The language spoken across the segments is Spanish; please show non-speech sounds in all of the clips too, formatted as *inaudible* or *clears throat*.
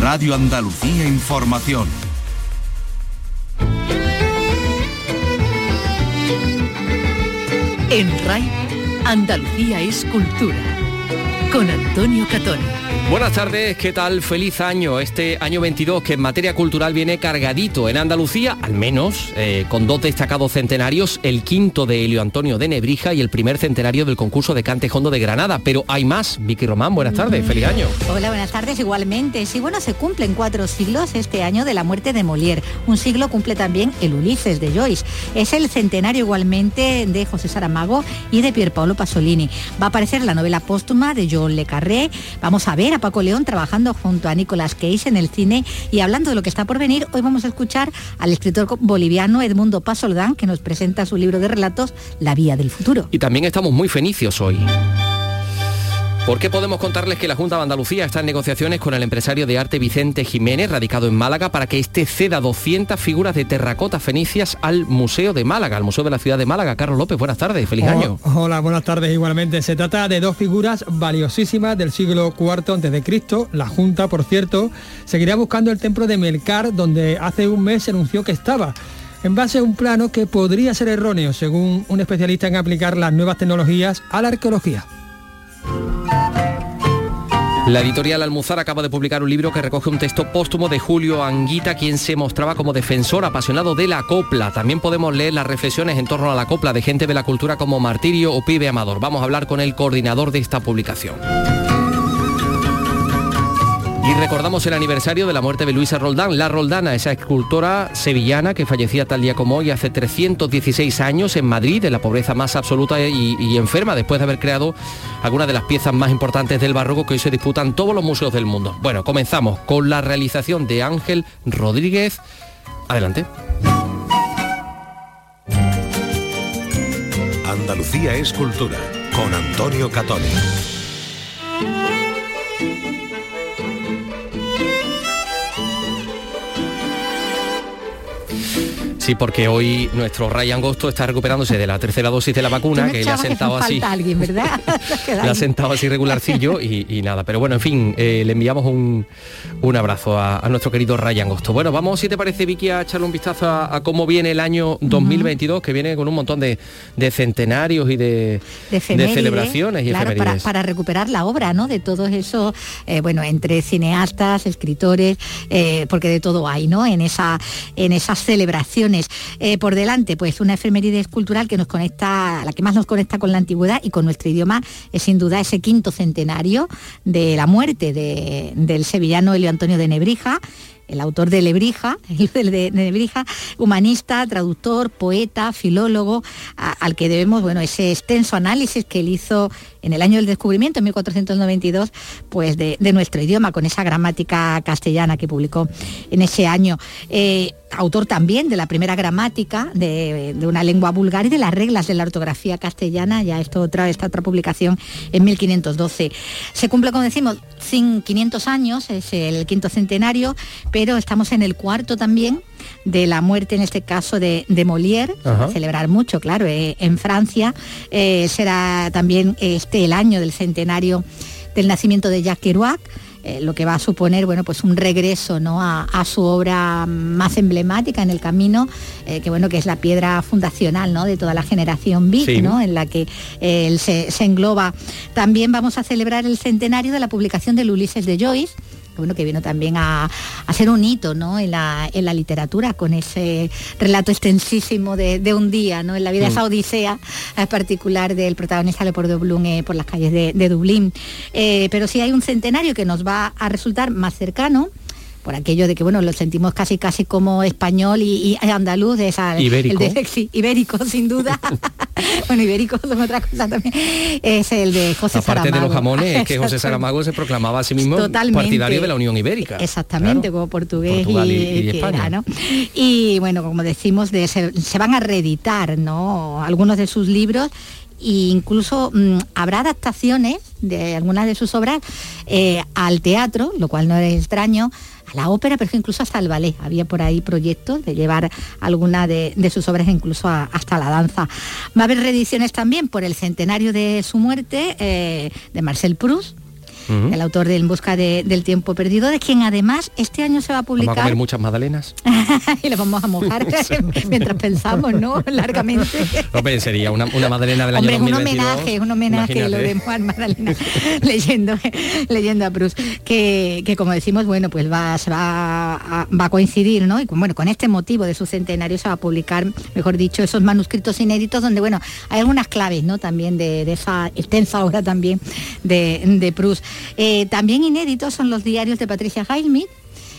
Radio Andalucía Información. En RAI, Andalucía es cultura. Con Antonio Catoni. Buenas tardes, ¿qué tal? Feliz año, este año 22 que en materia cultural viene cargadito en Andalucía, al menos eh, con dos destacados centenarios, el quinto de Helio Antonio de Nebrija y el primer centenario del concurso de Cante Hondo de Granada. Pero hay más, Vicky Román, buenas tardes, feliz año. Hola, buenas tardes igualmente. Sí, bueno, se cumplen cuatro siglos este año de la muerte de Molière. Un siglo cumple también el Ulises de Joyce. Es el centenario igualmente de José Saramago y de Pierpaolo Pasolini. Va a aparecer la novela póstuma de Le Carré. Vamos a ver a Paco León trabajando junto a Nicolas Cage en el cine y hablando de lo que está por venir, hoy vamos a escuchar al escritor boliviano Edmundo Pasoldán que nos presenta su libro de relatos La Vía del Futuro. Y también estamos muy fenicios hoy. ¿Por qué podemos contarles que la Junta de Andalucía está en negociaciones con el empresario de arte Vicente Jiménez, radicado en Málaga, para que éste ceda 200 figuras de terracota fenicias al Museo de Málaga, al Museo de la Ciudad de Málaga? Carlos López, buenas tardes, feliz año. Hola, buenas tardes igualmente. Se trata de dos figuras valiosísimas del siglo IV a.C. La Junta, por cierto, seguirá buscando el templo de Melcar, donde hace un mes se anunció que estaba en base a un plano que podría ser erróneo, según un especialista en aplicar las nuevas tecnologías a la arqueología. La editorial Almuzar acaba de publicar un libro que recoge un texto póstumo de Julio Anguita, quien se mostraba como defensor apasionado de la copla. También podemos leer las reflexiones en torno a la copla de gente de la cultura como Martirio o Pibe Amador. Vamos a hablar con el coordinador de esta publicación. Y recordamos el aniversario de la muerte de Luisa Roldán, la Roldana, esa escultora sevillana que fallecía tal día como hoy hace 316 años en Madrid, en la pobreza más absoluta y, enferma, después de haber creado algunas de las piezas más importantes del barroco que hoy se disputan todos los museos del mundo. Bueno, comenzamos con la realización de Ángel Rodríguez. Adelante. Andalucía es cultura, con Antonio Catoni. Sí, porque hoy nuestro Ryan Gosto está recuperándose de la tercera dosis de la vacuna, que le ha sentado así. Alguien, ¿verdad? *laughs* le ha sentado así regularcillo y, nada. Pero bueno, en fin, eh, le enviamos un, abrazo a, nuestro querido Ryan Gosto. Bueno, vamos, si te parece, Vicky, a echarle un vistazo a, cómo viene el año 2022, que viene con un montón de, centenarios y de, celebraciones y claro, para, recuperar la obra, ¿no? De todos esos, eh, bueno, entre cineastas, escritores, eh, porque de todo hay, ¿no? En, esa, en esas eh, por delante, pues una efeméride cultural que nos conecta, la que más nos conecta con la antigüedad y con nuestro idioma es sin duda ese quinto centenario de la muerte del sevillano Elio Antonio de Nebrija, el autor de Lebrija, *laughs* de Lebrija, humanista, traductor, poeta, filólogo, al que debemos bueno, ese extenso análisis que él hizo en el año del descubrimiento, en 1492, pues de, nuestro idioma, con esa gramática castellana que publicó en ese año. Eh, autor también de la primera gramática de, una lengua vulgar y de las reglas de la ortografía castellana, ya esto otra, esta otra publicación en 1512. Se cumple, como decimos, 500 años, es el quinto centenario, pero estamos en el cuarto también de la muerte, en este caso de, de Molière, celebrar mucho, claro, eh, en Francia. Eh, será también este el año del centenario del nacimiento de Jacques Kerouac. Eh, lo que va a suponer bueno, pues un regreso ¿no? a, su obra más emblemática en el camino, eh, que, bueno, que es la piedra fundacional ¿no? de toda la generación Beat, ¿no? en la que eh, él se, se engloba. También vamos a celebrar el centenario de la publicación del Ulises de Joyce, bueno, que vino también a, ser un hito ¿no? en, la, literatura con ese relato extensísimo de, un día, ¿no? en la vida esa mm. odisea en particular del protagonista Leopoldo Bloom eh, por las calles de, Dublín. Eh, pero sí hay un centenario que nos va a resultar más cercano, por aquello de que bueno lo sentimos casi casi como español y, andaluz de esa ibérico. *laughs* ibérico sin duda. *laughs* Bueno ibérico son otra cosa también. Es el de José aparte de los jamones es *laughs* que José Saramago se proclamaba a sí mismo partidario de la Unión Ibérica. Exactamente como portugués y, España. y bueno como decimos de, se, van a reeditar no algunos de sus libros e incluso mm, habrá adaptaciones de algunas de sus obras eh, al teatro, lo cual no es extraño, la ópera, pero incluso hasta el ballet. Había por ahí proyectos de llevar alguna de, sus obras incluso hasta la danza. Va a haber reediciones también por el centenario de su muerte eh, de Marcel Proust el autor de En busca del tiempo perdido, de quien además este año se va a publicar... Vamos a comer muchas magdalenas. *laughs* y le vamos a mojar *laughs* *laughs* mientras pensamos, ¿no? Largamente. No, sería una, una magdalena del Hombre, año un homenaje, un homenaje lo de Juan Magdalena leyendo, leyendo a Bruce. Que, que, como decimos, bueno, pues va, se va a, va a coincidir, ¿no? Y bueno, con este motivo de su centenario se va a publicar, mejor dicho, esos manuscritos inéditos donde, bueno, hay algunas claves, ¿no? También de, esa extensa obra también de, de Proust. Eh, también inéditos son los diarios de Patricia Highsmith,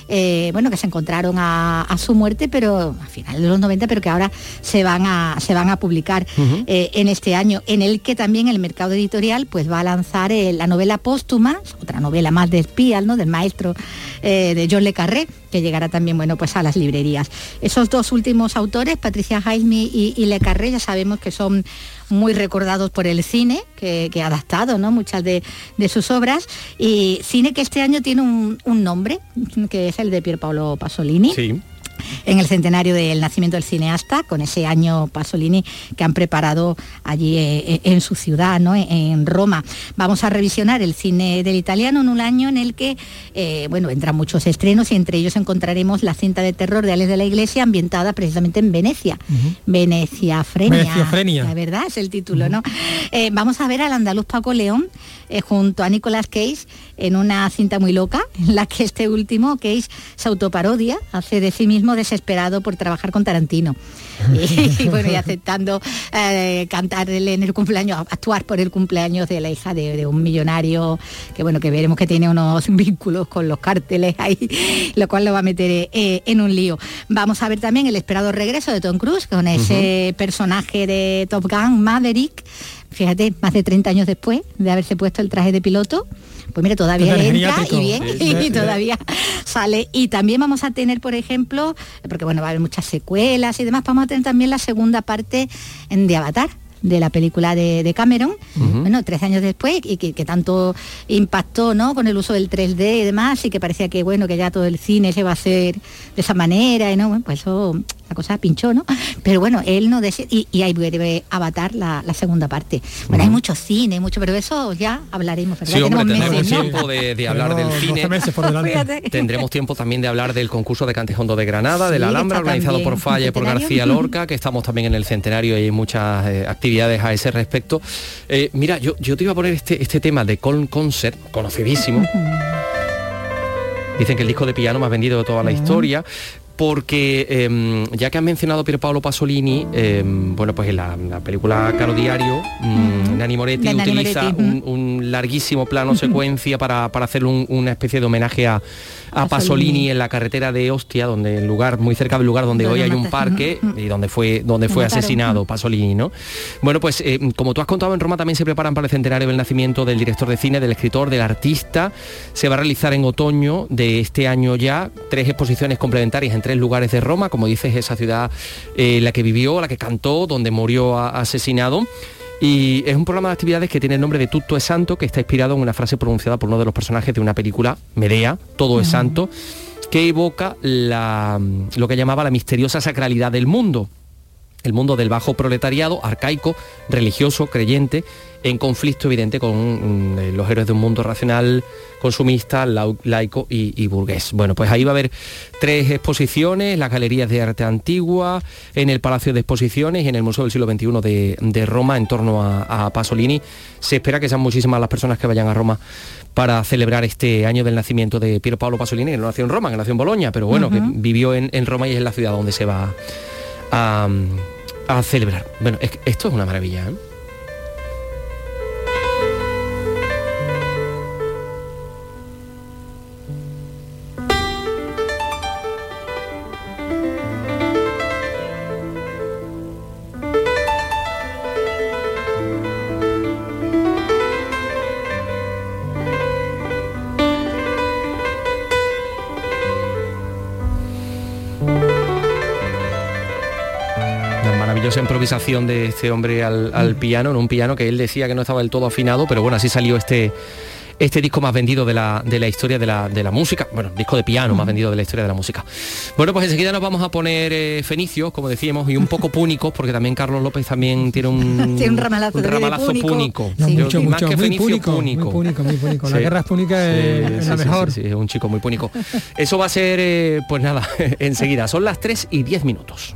eh, bueno, que se encontraron a, su muerte, pero a finales de los 90, pero que ahora se van a, se van a publicar eh, en este año, en el que también el mercado editorial pues va a lanzar la novela póstuma, otra novela más de espías, ¿no? del maestro de John Le Carré, que llegará también bueno, pues a las librerías. Esos dos últimos autores, Patricia Jaime y, y Le Carré, ya sabemos que son muy recordados por el cine, que, ha adaptado ¿no? muchas de, sus obras, y cine que este año tiene un, un nombre, que es el de Pier Paolo Pasolini. Sí en el centenario del nacimiento del cineasta, con ese año Pasolini que han preparado allí eh, eh, en su ciudad, ¿no? en Roma. Vamos a revisionar el cine del italiano en un año en el que eh, bueno, entran muchos estrenos y entre ellos encontraremos la cinta de terror de Alex de la Iglesia ambientada precisamente en Venecia. Venecia Frenia. La verdad es el título, ¿no? vamos a ver al andaluz Paco León junto a Nicolas Cage en una cinta muy loca, en la que este último, Cage, se autoparodia, hace de sí mismo desesperado por trabajar con Tarantino. *laughs* y, bueno, y aceptando eh, cantarle en el cumpleaños, actuar por el cumpleaños de la hija de, un millonario, que bueno, que veremos que tiene unos *laughs* vínculos con los cárteles ahí, lo cual lo va a meter eh, en un lío. Vamos a ver también el esperado regreso de Tom Cruise, con ese personaje de Top Gun, Maverick, fíjate, más de 30 años después de haberse puesto el traje de piloto, pues mira, todavía entra y bien, y todavía sale. Y también vamos a tener, por ejemplo, porque bueno, va a haber muchas secuelas y demás, vamos a tener también la segunda parte de Avatar de la película de, Cameron, bueno, tres años después, y que, tanto impactó ¿no? con el uso del 3D y demás, y que parecía que bueno, que ya todo el cine se va a hacer de esa manera, y no, bueno, pues eso la cosa pinchó, ¿no? Pero bueno, él no decía, y, y ahí debe Avatar la, segunda parte. Bueno, hay mucho cine, mucho, pero eso ya hablaremos, Sí, hombre, tendremos tiempo de, hablar del cine. Tendremos tiempo también de hablar del concurso de Cantejondo de Granada, de la Alhambra, organizado por Falla y por García *laughs* Lorca, que estamos también en el centenario y hay muchas eh, actividades a ese respecto. Eh, mira, yo, yo te iba a poner este, este tema de Colm Concert, conocidísimo. Dicen que el disco de piano más vendido de toda la historia porque em, ya que han mencionado Pier Paolo Pasolini, em, bueno, pues en la, película Caro Diario, mm, Nani Moretti utiliza un, larguísimo plano secuencia para, hacer una especie de homenaje a, a Pasolini. En la carretera de Ostia, donde el lugar, muy cerca del lugar donde hoy hay un parque y donde fue, donde fue asesinado Pasolini, ¿no? Bueno, pues eh, como tú has contado en Roma también se preparan para el centenario del nacimiento del director de cine, del escritor, del artista. Se va a realizar en otoño de este año ya tres exposiciones complementarias en tres lugares de Roma, como dices, esa ciudad eh, la que vivió, la que cantó, donde murió asesinado. Y es un programa de actividades que tiene el nombre de Tutto es Santo, que está inspirado en una frase pronunciada por uno de los personajes de una película, Medea, Todo es Santo, que evoca lo que llamaba la misteriosa sacralidad del mundo el mundo del bajo proletariado, arcaico, religioso, creyente, en conflicto evidente con mm, eh, los héroes de un mundo racional, consumista, laico y, burgués. Bueno, pues ahí va a haber tres exposiciones, las galerías de arte antigua, en el Palacio de Exposiciones y en el Museo del Siglo XXI de, Roma en torno a, Pasolini. Se espera que sean muchísimas las personas que vayan a Roma para celebrar este año del nacimiento de Piero Paolo Pasolini, que no nació en Roma, que nació en Boloña, pero bueno, que vivió en, en Roma y es la ciudad donde se va a a celebrar. Bueno, esto es una maravilla. ¿eh? Improvisación de este hombre al, piano, en un piano que él decía que no estaba del todo afinado, pero bueno, así salió este, este disco más vendido de la, de la historia de la, de la música, bueno, disco de piano más vendido de la historia de la música. Bueno, pues enseguida nos vamos a poner eh, fenicios, como decíamos, y un poco púnicos, porque también Carlos López también tiene un, *laughs* Tiene un ramalazo de ramalazo púnico. púnico. No, Sí. mucho, más mucho, que muy fenicio, púnico, púnico. muy púnico, muy púnico. La Sí. guerra púnica Sí, es, es la sí, sí, mejor. sí, sí, es un chico muy púnico. Eso va a ser, eh, pues nada, *laughs* enseguida. Son las 3 y 10 minutos.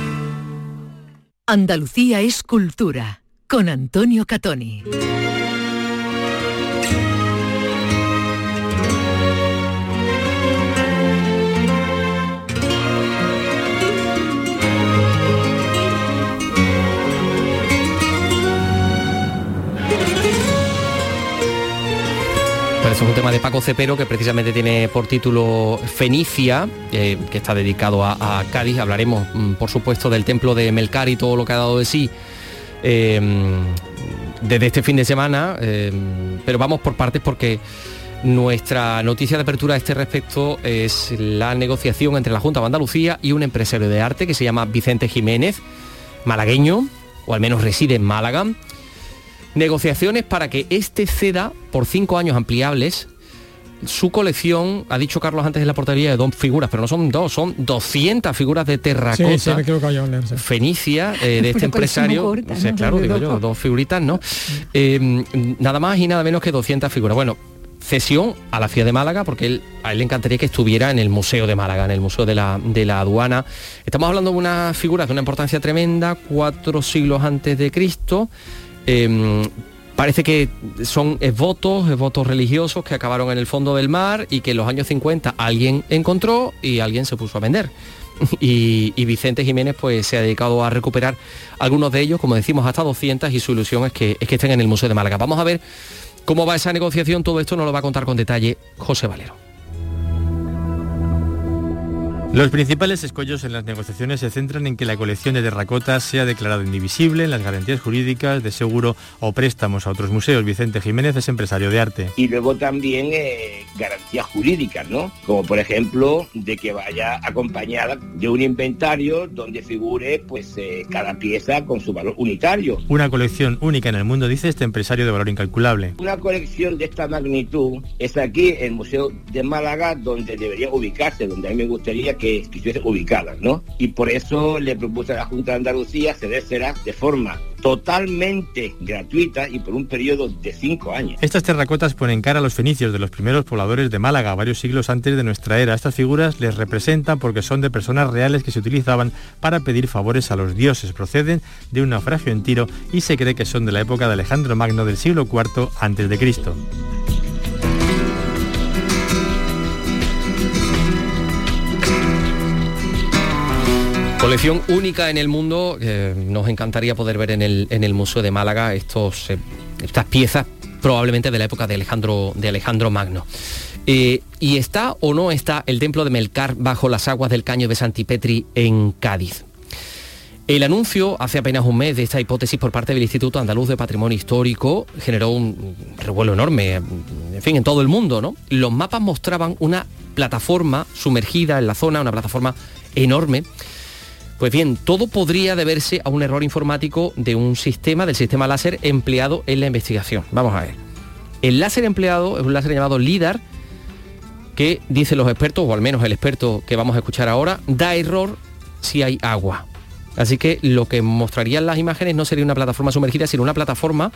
Andalucía es cultura con Antonio Catoni. Es un tema de Paco Cepero que precisamente tiene por título Fenicia, eh, que está dedicado a, Cádiz. Hablaremos, mm, por supuesto, del templo de Melcar y todo lo que ha dado de sí eh, desde este fin de semana, eh, pero vamos por partes porque nuestra noticia de apertura a este respecto es la negociación entre la Junta de Andalucía y un empresario de arte que se llama Vicente Jiménez, malagueño, o al menos reside en Málaga. Negociaciones para que este ceda por cinco años ampliables su colección, ha dicho Carlos antes en la portería, de dos figuras, pero no son dos, son 200 figuras de terracota. sí, me yo. Fenicia eh, de *laughs* este Una empresario, corta, o sea, ¿no? claro, digo yo, dos. figuritas, ¿no? Eh, nada más y nada menos que 200 figuras. Bueno, cesión a la ciudad de Málaga, porque él, a él le encantaría que estuviera en el Museo de Málaga, en el Museo de la, de la Aduana. Estamos hablando de unas figuras de una importancia tremenda, cuatro siglos antes de Cristo. Eh, Parece que son votos, votos religiosos que acabaron en el fondo del mar y que en los años 50 alguien encontró y alguien se puso a vender. *laughs* Y, y Vicente Jiménez pues se ha dedicado a recuperar algunos de ellos, como decimos, hasta 200 y su ilusión es que, es que estén en el Museo de Málaga. Vamos a ver cómo va esa negociación, todo esto nos lo va a contar con detalle José Valero. Los principales escollos en las negociaciones se centran en que la colección de terracotas sea declarada indivisible en las garantías jurídicas de seguro o préstamos a otros museos. Vicente Jiménez es empresario de arte. y luego también eh, garantías jurídicas, ¿no? Como por ejemplo de que vaya acompañada de un inventario donde figure pues eh, cada pieza con su valor unitario. Una colección única en el mundo, dice este empresario de valor incalculable. Una colección de esta magnitud es aquí el Museo de Málaga donde debería ubicarse, donde a mí me gustaría que estuviese ubicada, ¿no? Y por eso le propuse a la Junta de Andalucía cedérsela de forma totalmente gratuita y por un periodo de cinco años. Estas terracotas ponen cara a los fenicios de los primeros pobladores de Málaga, varios siglos antes de nuestra era. Estas figuras les representan porque son de personas reales que se utilizaban para pedir favores a los dioses. Proceden de un naufragio en Tiro y se cree que son de la época de Alejandro Magno del siglo IV antes de Cristo. Colección única en el mundo, nos encantaría poder ver en el, en el Museo de Málaga estos, eh, estas piezas probablemente de la época de Alejandro, de Alejandro Magno. Eh, ¿Y está o no está el templo de Melcar bajo las aguas del caño de Santipetri en Cádiz? El anuncio hace apenas un mes de esta hipótesis por parte del Instituto Andaluz de Patrimonio Histórico generó un revuelo enorme, en fin, en todo el mundo, ¿no? Los mapas mostraban una plataforma sumergida en la zona, una plataforma enorme. Pues bien, todo podría deberse a un error informático de un sistema, del sistema láser empleado en la investigación. Vamos a ver. El láser empleado es un láser llamado LIDAR, que dicen los expertos, o al menos el experto que vamos a escuchar ahora, da error si hay agua. Así que lo que mostrarían las imágenes no sería una plataforma sumergida, sino una plataforma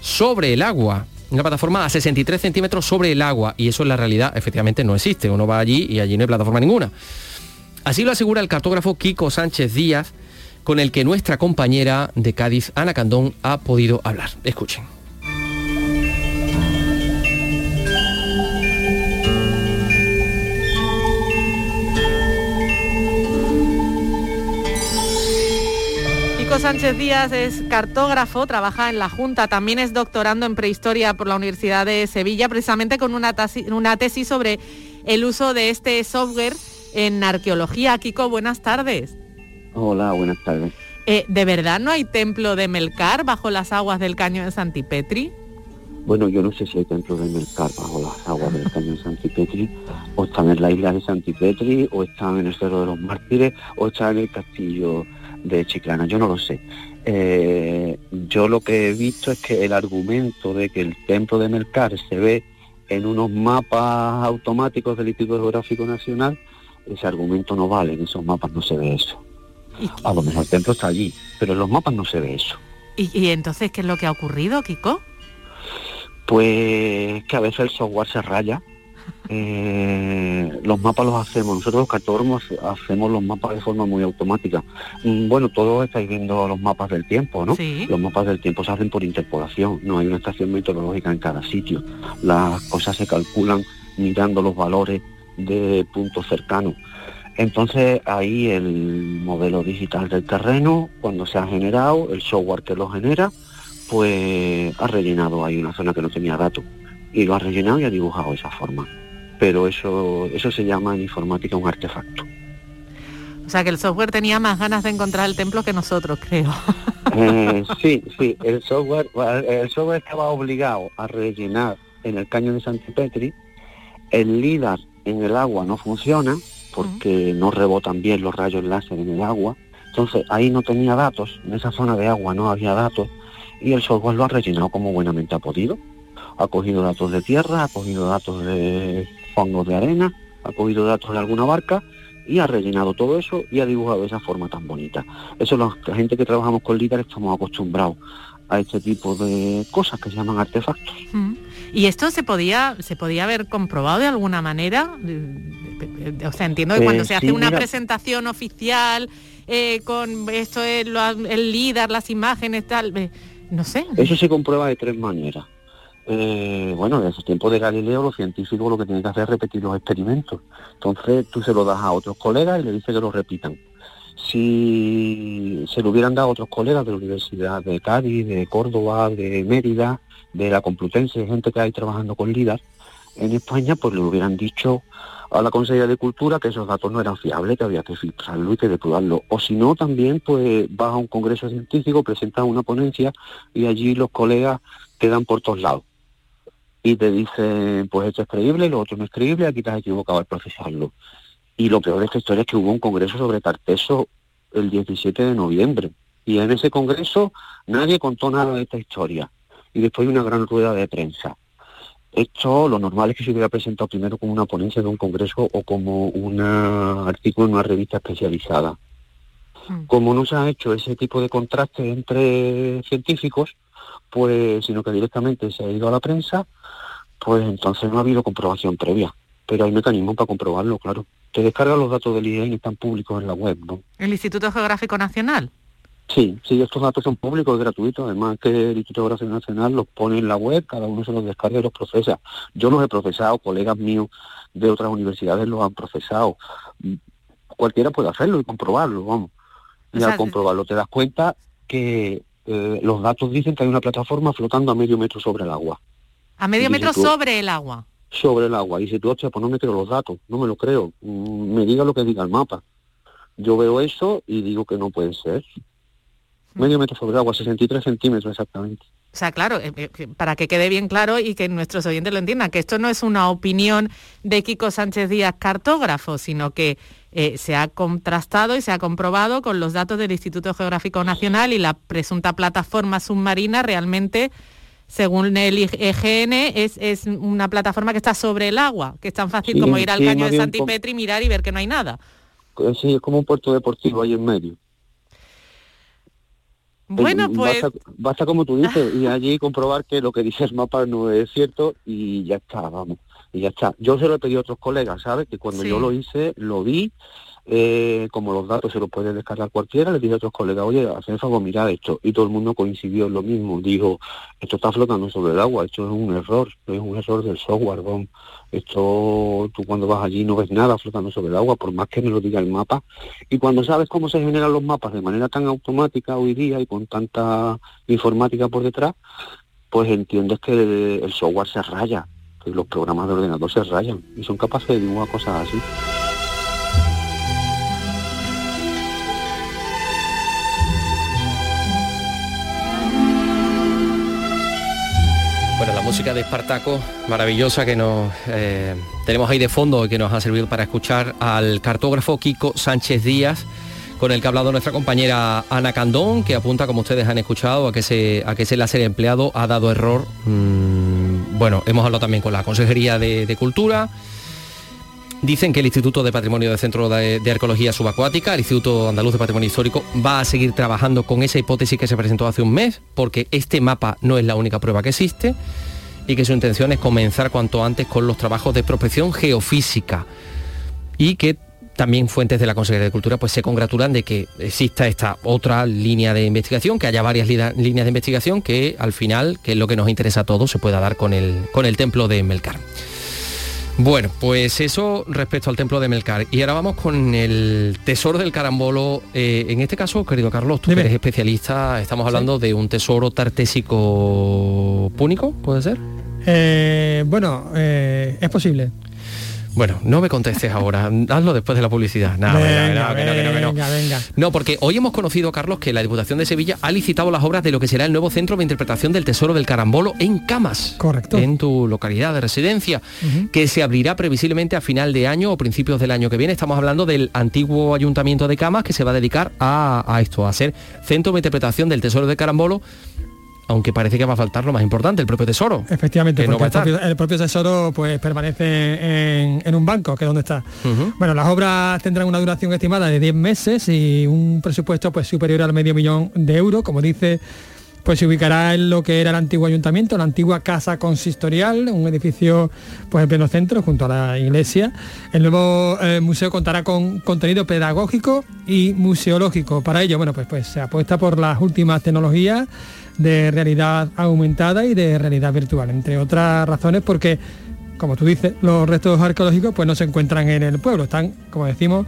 sobre el agua. Una plataforma a 63 centímetros sobre el agua. Y eso en la realidad efectivamente no existe. Uno va allí y allí no hay plataforma ninguna. Así lo asegura el cartógrafo Kiko Sánchez Díaz, con el que nuestra compañera de Cádiz, Ana Candón, ha podido hablar. Escuchen. Sánchez Díaz es cartógrafo, trabaja en la Junta, también es doctorando en prehistoria por la Universidad de Sevilla, precisamente con una tesis sobre el uso de este software en arqueología. Kiko, buenas tardes. Hola, buenas tardes. Eh, ¿De verdad no hay templo de Melcar bajo las aguas del caño de Santipetri? Bueno, yo no sé si hay templo de Melcar bajo las aguas del caño de Santipetri, o están en la isla de Santipetri, o están en el Cerro de los Mártires, o están en el castillo de Chiclana, yo no lo sé. Eh, yo lo que he visto es que el argumento de que el templo de Melcar se ve en unos mapas automáticos del Instituto Geográfico Nacional, ese argumento no vale, en esos mapas no se ve eso. A lo mejor el templo está allí, pero en los mapas no se ve eso. ¿Y, entonces qué es lo que ha ocurrido, Kiko? Pues que a veces el software se raya. *laughs* Eh, los mapas los hacemos, nosotros los cartógrafos hacemos los mapas de forma muy automática. Mm, bueno, todos estáis viendo los mapas del tiempo, ¿no? Los mapas del tiempo se hacen por interpolación, no hay una estación meteorológica en cada sitio. Las cosas se calculan mirando los valores de puntos cercanos. Entonces ahí el modelo digital del terreno, cuando se ha generado, el software que lo genera, pues ha rellenado ahí una zona que no tenía datos y lo ha rellenado y ha dibujado esa forma. Pero eso, eso se llama en informática un artefacto. O sea que el software tenía más ganas de encontrar el templo que nosotros, creo. Eh, *laughs* sí, sí, el software, el software estaba obligado a rellenar en el caño de Santipetri, el LIDAR en el agua no funciona, porque no rebotan bien los rayos láser en el agua. Entonces ahí no tenía datos, en esa zona de agua no había datos y el software lo ha rellenado como buenamente ha podido. Ha cogido datos de tierra, ha cogido datos de fondos de arena, ha cogido datos de alguna barca y ha rellenado todo eso y ha dibujado de esa forma tan bonita. Eso la gente que trabajamos con líderes estamos acostumbrados a este tipo de cosas que se llaman artefactos. ¿Y esto se podía, se podía haber comprobado de alguna manera? O sea, entiendo que cuando eh, se hace una presentación oficial eh, con esto es el líder, las imágenes, tal, eh, no sé. Eso se comprueba de tres maneras. bueno, desde el tiempo de Galileo los científicos lo que tienen que hacer es repetir los experimentos. Entonces tú se lo das a otros colegas y le dices que lo repitan. Si se lo hubieran dado a otros colegas de la Universidad de Cádiz, de Córdoba, de Mérida, de la Complutense, gente que hay trabajando con LIDAR en España, pues le hubieran dicho a la Consejería de Cultura que esos datos no eran fiables, que había que filtrarlo y que depurarlo. O si no, también pues vas a un congreso científico, presentas una ponencia y allí los colegas te dan por todos lados. Y te dicen, pues esto es creíble, lo otro no es creíble, aquí te has equivocado al procesarlo. Y lo peor de esta historia es que hubo un congreso sobre Tarteso el 17 de noviembre. Y en ese congreso nadie contó nada de esta historia y después una gran rueda de prensa. Esto lo normal es que se hubiera presentado primero como una ponencia de un congreso o como un artículo en una revista especializada. Hmm. Como no se ha hecho ese tipo de contraste entre científicos, pues sino que directamente se ha ido a la prensa, pues entonces no ha habido comprobación previa. Pero hay mecanismos para comprobarlo, claro. Te descargan los datos del IEN y están públicos en la web, ¿no? ¿El Instituto Geográfico Nacional? Sí, sí, estos datos son públicos gratuitos, además que el Instituto Geográfico Nacional los pone en la web, cada uno se los descarga y los procesa. Yo los he procesado, colegas míos de otras universidades los han procesado. Cualquiera puede hacerlo y comprobarlo, vamos. Y al comprobarlo te das cuenta que eh, los datos dicen que hay una plataforma flotando a medio metro sobre el agua. ¿A medio metro sobre el agua? Sobre el agua. Y si tú, hostia, pues no me creo los datos, no me lo creo. Mm, me diga lo que diga el mapa. Yo veo eso y digo que no puede ser medio metro sobre agua, 63 centímetros exactamente. O sea, claro, eh, eh, para que quede bien claro y que nuestros oyentes lo entiendan, que esto no es una opinión de Kiko Sánchez Díaz, cartógrafo, sino que eh, se ha contrastado y se ha comprobado con los datos del Instituto Geográfico Nacional y la presunta plataforma submarina realmente, según el IGN, es, es una plataforma que está sobre el agua, que es tan fácil como ir al caño de Santipetri, mirar y ver que no hay nada. Sí, es como un puerto deportivo ahí en medio. Bueno, pues... Basta, como tú dices, y allí comprobar que lo que dice el mapa no es cierto y ya está, vamos. y ya está. Yo se lo he pedido a otros colegas, ¿sabes? Que cuando yo lo hice, lo vi, eh, como los datos se los puede descargar cualquiera, le dije a otros colegas, oye, haced favor, mirad esto. Y todo el mundo coincidió en lo mismo. Dijo, esto está flotando sobre el agua, esto es un error, es un error del software. Esto, tú cuando vas allí no ves nada flotando sobre el agua, por más que me lo diga el mapa. Y cuando sabes cómo se generan los mapas de manera tan automática hoy día y con tanta informática por detrás, pues entiendes que el, software se raya, que los programas de ordenador se rayan y son capaces de dibujar cosas así. Música de Espartaco, maravillosa que nos eh, tenemos ahí de fondo y que nos ha servido para escuchar al cartógrafo Kiko Sánchez Díaz, con el que ha hablado nuestra compañera Ana Candón, que apunta, como ustedes han escuchado, a que ese, a que ese láser empleado ha dado error. Mm, bueno, hemos hablado también con la Consejería de, Cultura. Dicen que el Instituto de Patrimonio del Centro de, de, Arqueología Subacuática, el Instituto Andaluz de Patrimonio Histórico, va a seguir trabajando con esa hipótesis que se presentó hace un mes, porque este mapa no es la única prueba que existe y que su intención es comenzar cuanto antes con los trabajos de prospección geofísica y que también fuentes de la Consejería de Cultura pues se congratulan de que exista esta otra línea de investigación, que haya varias líneas de investigación que al final, que es lo que nos interesa a todos, se pueda dar con el, con el templo de Melcar. Bueno, pues eso respecto al templo de Melcar. Y ahora vamos con el tesoro del carambolo. Eh, en este caso, querido Carlos, tú eres especialista, estamos hablando de un tesoro tartésico púnico, ¿puede ser? Eh, bueno, eh, es posible. Bueno, no me contestes ahora, *laughs* hazlo después de la publicidad. No, venga, venga, venga, no, porque hoy hemos conocido, Carlos, que la Diputación de Sevilla ha licitado las obras de lo que será el nuevo centro de interpretación del Tesoro del Carambolo en Camas. Correcto. En tu localidad de residencia, que se abrirá previsiblemente a final de año o principios del año que viene. Estamos hablando del antiguo ayuntamiento de Camas que se va a dedicar a, a esto, a ser centro de interpretación del Tesoro del Carambolo aunque parece que va a faltar lo más importante, el propio tesoro. Efectivamente, porque el, propio, tesoro pues permanece en, un banco, que es donde está. Bueno, las obras tendrán una duración estimada de 10 meses y un presupuesto pues superior al medio millón de euros, como dice pues se ubicará en lo que era el antiguo ayuntamiento, la antigua casa consistorial, un edificio pues en pleno centro junto a la iglesia. El nuevo eh, museo contará con contenido pedagógico y museológico. Para ello, bueno, pues, pues se apuesta por las últimas tecnologías de realidad aumentada y de realidad virtual, entre otras razones porque, como tú dices, los restos arqueológicos pues no se encuentran en el pueblo, están, como decimos,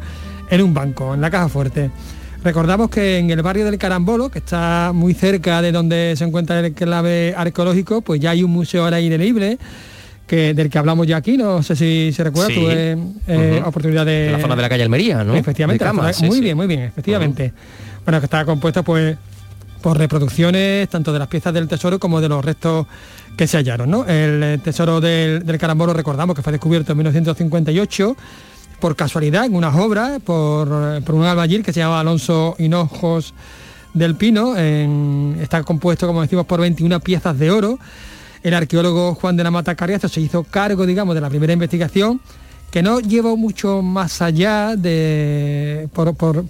en un banco, en la caja fuerte. Recordamos que en el barrio del Carambolo, que está muy cerca de donde se encuentra el clave arqueológico, pues ya hay un museo al aire libre, que, del que hablamos ya aquí, no sé si se recuerda, tuve eh, oportunidad de... la zona de la calle Almería, ¿no? Efectivamente, muy bien, muy bien, efectivamente. Bueno, que está compuesta pues por reproducciones tanto de las piezas del tesoro como de los restos que se hallaron. ¿no? El tesoro del, del Carambolo recordamos que fue descubierto en 1958 por casualidad en unas obras por, un albañil que se llama Alonso Hinojos del Pino. está compuesto, como decimos, por 21 piezas de oro. El arqueólogo Juan de la Mata Carriazo se hizo cargo, digamos, de la primera investigación que no llevó mucho más allá de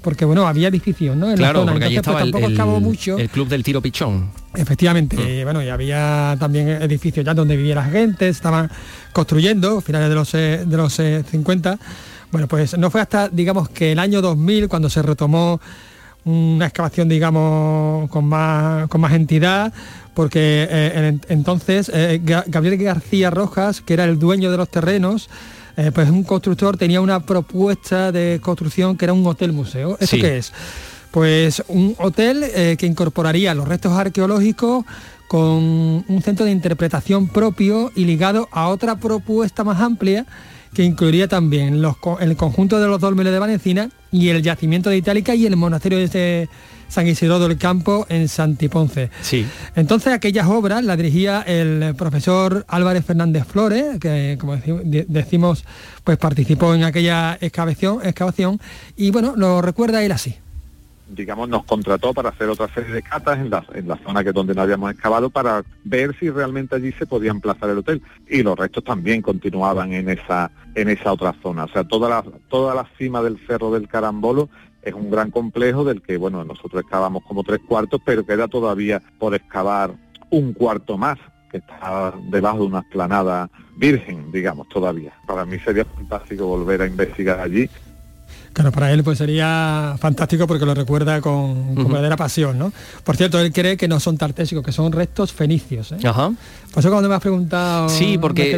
porque bueno había edificios no en claro porque allí pues, estaba el, mucho. el club del tiro pichón. Efectivamente mm. bueno y había también edificios ya donde vivía la gente estaban construyendo finales de los de los 50 eh, bueno pues no fue hasta digamos que el año 2000 cuando se retomó una excavación digamos con más con más entidad porque eh, entonces eh, Gabriel García Rojas que era el dueño de los terrenos eh, pues un constructor tenía una propuesta de construcción que era un hotel museo. ¿Eso qué es? Pues un hotel eh, que incorporaría los restos arqueológicos con un centro de interpretación propio y ligado a otra propuesta más amplia que incluiría también el conjunto de los dólmenes de Valencina y el yacimiento de Itálica y el monasterio de San Isidro del Campo en Santiponce. Sí. Entonces aquellas obras las dirigía el profesor Álvarez Fernández Flores, que como decimos, pues participó en aquella excavación, excavación y bueno, lo recuerda él así digamos, nos contrató para hacer otra serie de catas en la, en la zona que donde no habíamos excavado para ver si realmente allí se podía emplazar el hotel. Y los restos también continuaban en esa, en esa otra zona. O sea, toda la, toda la cima del Cerro del Carambolo es un gran complejo del que, bueno, nosotros excavamos como tres cuartos, pero queda todavía por excavar un cuarto más que está debajo de una esplanada virgen, digamos, todavía. Para mí sería fantástico volver a investigar allí Claro, para él pues sería fantástico porque lo recuerda con, verdadera pasión, ¿no? Por cierto, él cree que no son tartésicos, que son restos fenicios. ¿eh? Ajá. Por eso cuando me has preguntado... Sí, porque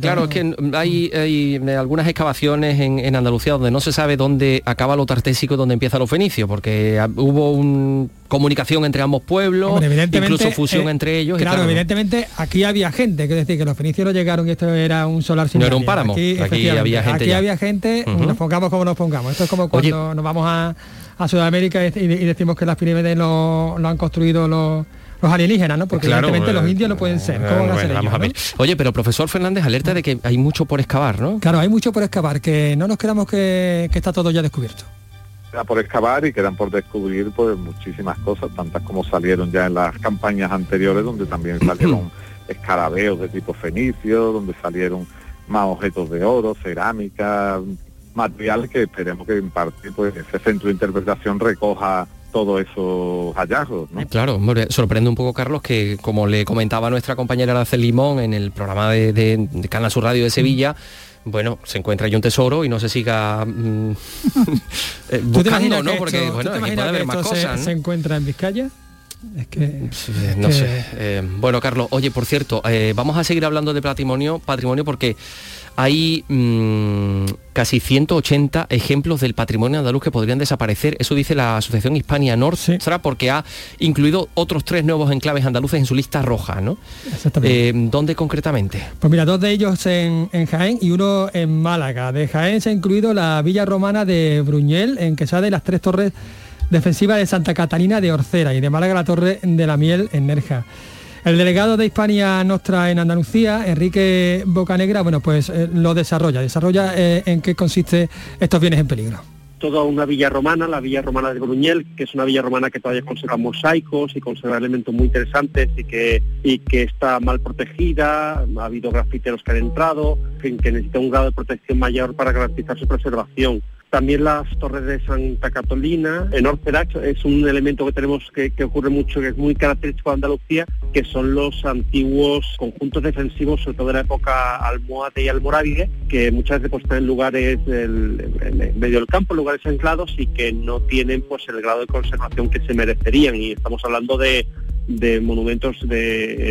claro, es que hay, eh, algunas excavaciones en, Andalucía donde no se sabe dónde acaba lo tartésico y dónde empieza lo fenicio, porque hubo una comunicación entre ambos pueblos, incluso fusión eh, entre ellos. Claro, evidentemente aquí había gente, es decir, que los fenicios no llegaron y esto era un solar sin No era un páramo, aquí, había gente. Aquí había gente, nos pongamos como nos pongamos. Esto es como cuando nos vamos a, Sudamérica y, decimos que las pirámides lo, han construido los alienígenas, ¿no? Porque evidentemente los eh, indios no pueden ser. ¿Cómo a ser Oye, pero profesor Fernández alerta de que hay mucho por excavar, ¿no? Claro, hay mucho por excavar, que no nos quedamos que, está todo ya descubierto. Queda por excavar y quedan por descubrir pues muchísimas cosas, tantas como salieron ya en las campañas anteriores, donde también *clears throat* salieron escarabeos de tipo fenicio, donde salieron más objetos de oro, cerámica, material que esperemos que en parte pues ese centro de interpretación recoja todos esos hallazgos. ¿no? Claro, sorprende un poco, Carlos, que como le comentaba nuestra compañera Aracel Limón en el programa de, Canal Sur Radio de Sevilla, bueno, se encuentra ahí un tesoro y no se siga mm, *laughs* eh, buscando, ¿no? Porque bueno, aquí puede haber más cosas. Se, encuentra en Vizcaya? Es que, no sé. Eh, bueno, Carlos, oye, por cierto, eh, vamos a seguir hablando de patrimonio, patrimonio porque hay mm, casi 180 ejemplos del patrimonio andaluz que podrían desaparecer. Eso dice la Asociación Hispania Nostra porque ha incluido otros tres nuevos enclaves andaluces en su lista roja, ¿no? Exactamente. Eh, ¿Dónde concretamente? Pues mira, dos de ellos en, Jaén y uno en Málaga. De Jaén se ha incluido la villa romana de Bruñel, en Quesada y las tres torres defensivas de Santa Catalina de Orcera y de Málaga la torre de la Miel en Nerja. El delegado de Hispania Nostra en Andalucía, Enrique Bocanegra, bueno, pues eh, lo desarrolla. Desarrolla eh, en qué consiste estos bienes en peligro toda una villa romana, la villa romana de Bruñel, que es una villa romana que todavía conserva mosaicos y conserva elementos muy interesantes y que, y que está mal protegida, ha habido grafiteros que han entrado, que necesita un grado de protección mayor para garantizar su preservación. También las torres de Santa Catalina, en Orperac, es un elemento que tenemos que, ocurre mucho, que es muy característico de Andalucía, que son los antiguos conjuntos defensivos, sobre todo de la época almohade y almorávide, que muchas veces pues, están en lugares en medio del campo, lugares anclados y que no tienen pues el grado de conservación que se merecerían. Y estamos hablando de de monumentos de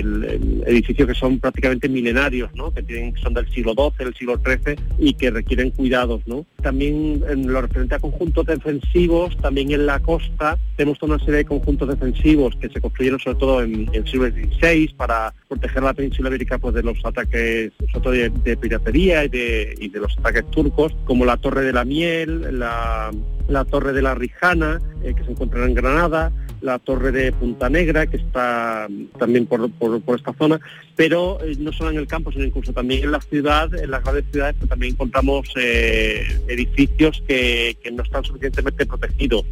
edificios que son prácticamente milenarios, ¿no? que tienen, son del siglo XII, del siglo XIII y que requieren cuidados. ¿no? También en lo referente a conjuntos defensivos, también en la costa tenemos toda una serie de conjuntos defensivos que se construyeron sobre todo en, el siglo XVI para proteger la península ibérica pues, de los ataques sobre todo de, piratería y de, y de los ataques turcos, como la Torre de la Miel, la, Torre de la Rijana, eh, que se encuentra en Granada, la torre de Punta Negra, que está también por, esta zona, pero eh, no solo en el campo, sino incluso también en la ciudad, en las grandes ciudades, que también encontramos eh, edificios que, no están suficientemente protegidos.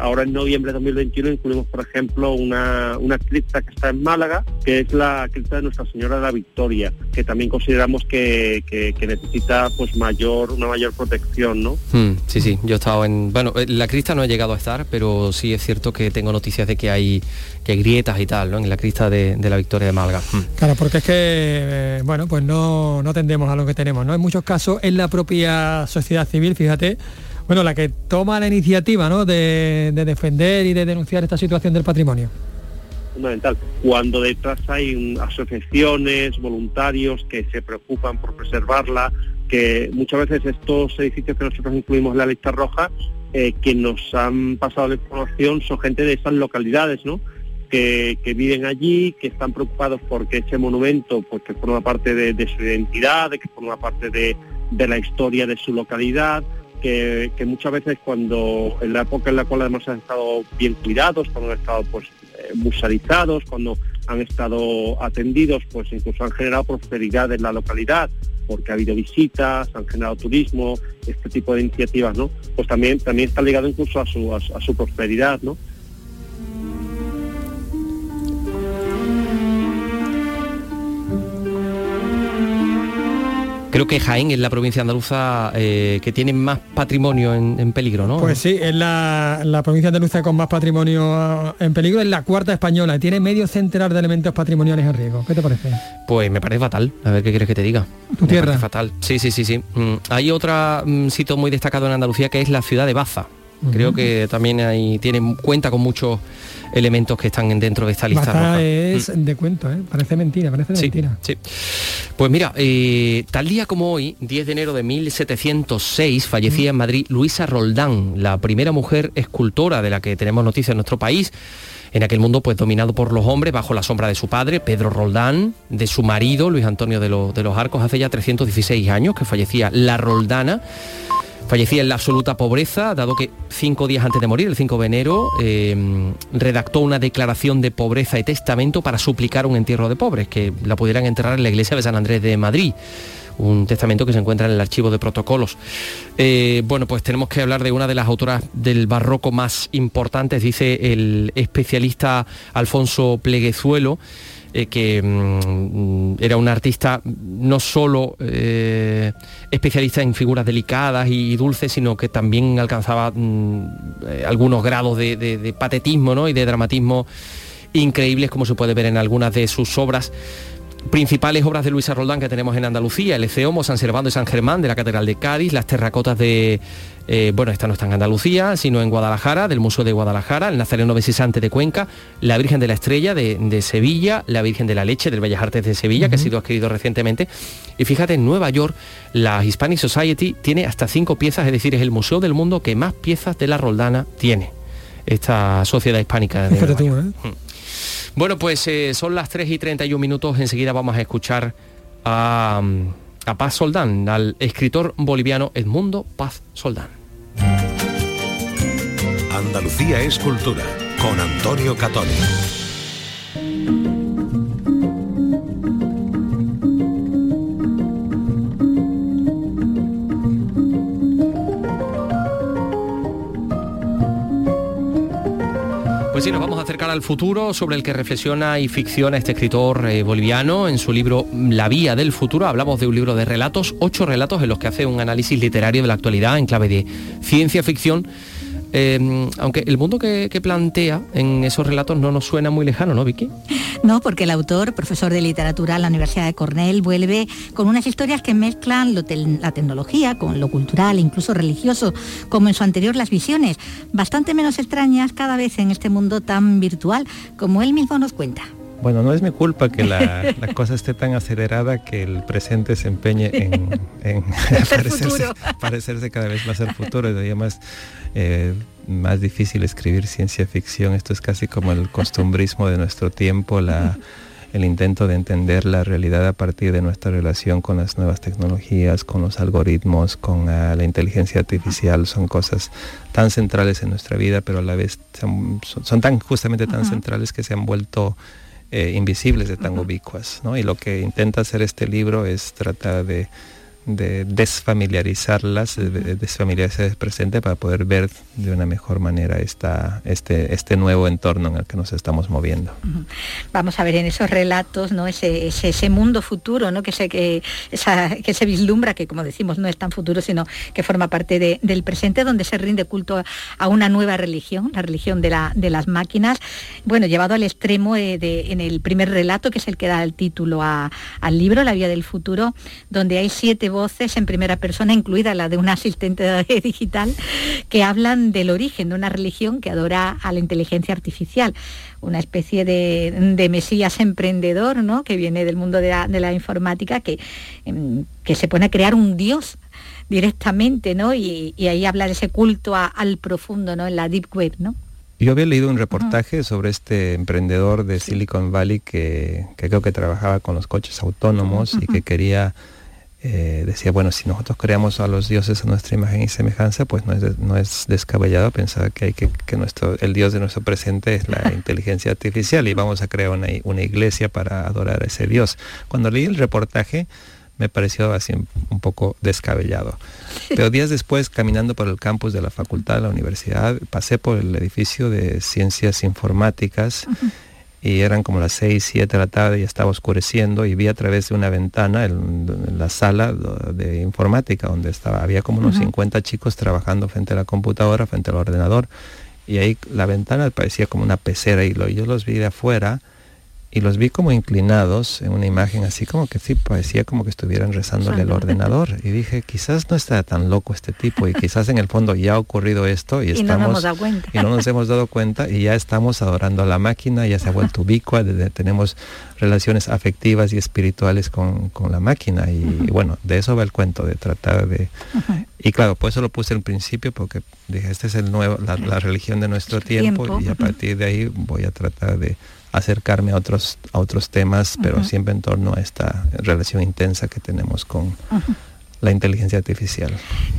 Ahora en noviembre de 2021 incluimos, por ejemplo, una, cripta que está en Málaga, que es la cripta de Nuestra Señora de la Victoria, que también consideramos que, necesita pues mayor, una mayor protección, ¿no? Hmm, sí, sí, yo he estado en... Bueno, la cripta no he llegado a estar, pero sí es cierto que tengo noticias de que hay, que grietas y tal, ¿no? En la crista de, la victoria de Malga. Mm. Claro, porque es que, eh, bueno, pues no, no tendemos a lo que tenemos, ¿no? En muchos casos es la propia sociedad civil, fíjate, bueno, la que toma la iniciativa, ¿no? De, defender y de denunciar esta situación del patrimonio fundamental. Cuando detrás hay asociaciones, voluntarios que se preocupan por preservarla, que muchas veces estos edificios que nosotros incluimos en la lista roja eh, que nos han pasado la información son gente de esas localidades, ¿no? Que, viven allí, que están preocupados porque ese monumento, pues, forma parte de, su identidad, de que forma parte de, la historia de su localidad, que, muchas veces cuando en la época en la cual además han estado bien cuidados, cuando han estado pues eh, musarizados, cuando han estado atendidos, pues incluso han generado prosperidad en la localidad porque ha habido visitas, han generado turismo, este tipo de iniciativas, ¿no? Pues también, también está ligado incluso a su, a, su prosperidad, ¿no? Creo que Jaén es la provincia andaluza eh, que tiene más patrimonio en, peligro, ¿no? Pues sí, es la, la, provincia andaluza con más patrimonio en peligro, es la cuarta española, y tiene medio centenar de elementos patrimoniales en riesgo. ¿Qué te parece? Pues me parece fatal, a ver qué quieres que te diga. ¿Tu tierra? fatal, sí, sí, sí, sí. Mm, hay otro mm, sitio muy destacado en Andalucía que es la ciudad de Baza. Creo que también ahí tiene cuenta con muchos elementos que están dentro de esta lista roja. es mm. de cuento, ¿eh? parece mentira, parece mentira. Sí. Pues mira, eh, tal día como hoy, 10 de enero de 1706, fallecía en Madrid Luisa Roldán, la primera mujer escultora de la que tenemos noticia en nuestro país en aquel mundo pues dominado por los hombres bajo la sombra de su padre, Pedro Roldán, de su marido, Luis Antonio de, de los Arcos, hace ya 316 años que fallecía la Roldana Fallecía en la absoluta pobreza, dado que cinco días antes de morir, el 5 de enero, em, redactó una declaración de pobreza y testamento para suplicar un entierro de pobres, que la pudieran enterrar en la iglesia de San Andrés de Madrid un testamento que se encuentra en el archivo de protocolos. Eh, bueno, pues tenemos que hablar de una de las autoras del barroco más importantes, dice el especialista Alfonso Pleguezuelo, eh, que mm, era un artista no solo eh, especialista en figuras delicadas y dulces, sino que también alcanzaba mm, eh, algunos grados de, patetismo y de dramatismo increíbles, como se puede ver en algunas de sus obras principales obras de Luisa Roldán que tenemos en Andalucía, el Eceomo, San Servando y San Germán de la Catedral de Cádiz, las terracotas de, eh, bueno, esta no está en Andalucía, sino en Guadalajara, del Museo de Guadalajara, el Nazareno Besisante de Cuenca, la Virgen de la Estrella de, Sevilla, la Virgen de la Leche del Bellas Artes de Sevilla, que ha sido adquirido recientemente. Y fíjate, en Nueva York, la Hispanic Society tiene hasta cinco piezas, es decir, es el museo del mundo que más piezas de la Roldana tiene, esta sociedad hispánica. De bueno, pues eh, son las 3 y 31 minutos. Enseguida vamos a escuchar a, Paz Soldán, al escritor boliviano Edmundo Paz Soldán. Andalucía es cultura, con Antonio Catoni. Pues sí, nos vamos a acercar al futuro sobre el que reflexiona y ficciona este escritor eh, boliviano en su libro La Vía del Futuro. Hablamos de un libro de relatos, ocho relatos en los que hace un análisis literario de la actualidad en clave de ciencia ficción Em, aunque el mundo que, plantea en esos relatos no nos suena muy lejano, ¿no, Vicky? No, porque el autor, profesor de literatura en la Universidad de Cornell, vuelve con unas historias que mezclan la tecnología con lo cultural, incluso religioso, como en su anterior Las Visiones, bastante menos extrañas cada vez en este mundo tan virtual, como él mismo nos cuenta. Bueno, no es mi culpa que la, cosa esté tan acelerada que el presente se empeñe en, *laughs* *laughs* *laughs* parecerse, cada vez más al futuro. Y además, eh, más difícil escribir ciencia ficción. Esto es casi como el costumbrismo de nuestro tiempo, la, el intento de entender la realidad a partir de nuestra relación con las nuevas tecnologías, con los algoritmos, con ah, la inteligencia artificial. Son cosas tan centrales en nuestra vida, pero a la vez son, tan justamente tan centrales que se han vuelto eh, invisibles de tan ubicuas. ¿no? Y lo que intenta hacer este libro es tratar de de desfamiliarizarlas, de desfamiliarizar el presente para poder ver de una mejor manera esta, este, este nuevo entorno en el que nos estamos moviendo. Vamos a ver en esos relatos, ¿no? Ese, ese, mundo futuro, ¿no? Que se, que, que se vislumbra, que como decimos no es tan futuro, sino que forma parte del presente, donde se rinde culto a una nueva religión, la religión de, la, de las máquinas, bueno, llevado al extremo eh, de, en el primer relato, que es el que da el título al libro, La Vía del Futuro, donde hay siete en primera persona, incluida la de un asistente *laughs* digital, que hablan del origen de una religión que adora a la inteligencia artificial, una especie de, mesías emprendedor, ¿no? que viene del mundo de la, informática, que, em, que se pone a crear un dios directamente, ¿no? Y, ahí habla de ese culto al profundo, ¿no? En la deep web, ¿no? Yo había leído un reportaje sobre este emprendedor de Silicon Valley que, creo que trabajaba con los coches autónomos y que quería eh, decía, bueno, si nosotros creamos a los dioses a nuestra imagen y semejanza, pues no es, no es descabellado pensar que, hay que, que nuestro, el dios de nuestro presente es la *laughs* inteligencia artificial y vamos a crear una, una, iglesia para adorar a ese dios. Cuando leí el reportaje me pareció así un poco descabellado. *laughs* Pero días después, caminando por el campus de la facultad de la universidad, pasé por el edificio de ciencias informáticas y eran como las 6, 7 de la tarde y estaba oscureciendo y vi a través de una ventana en, la sala de informática donde estaba, había como unos 50 chicos trabajando frente a la computadora, frente al ordenador y ahí la ventana parecía como una pecera y lo, yo los vi de afuera y los vi como inclinados en una imagen así como que sí parecía como que estuvieran rezándole al ordenador. Y dije quizás no está tan loco este tipo y quizás en el fondo ya ha ocurrido esto y, *laughs* estamos no nos y no nos hemos dado cuenta y ya estamos adorando a la máquina ya se ha vuelto ubicua tenemos relaciones afectivas y espirituales con, la máquina y, bueno de eso va el cuento de tratar de y claro por eso lo puse al principio porque dije este es el nuevo la, religión de nuestro tiempo, y a partir de ahí voy a tratar de acercarme a otros, a otros temas, pero siempre en torno a esta relación intensa que tenemos con, la inteligencia artificial.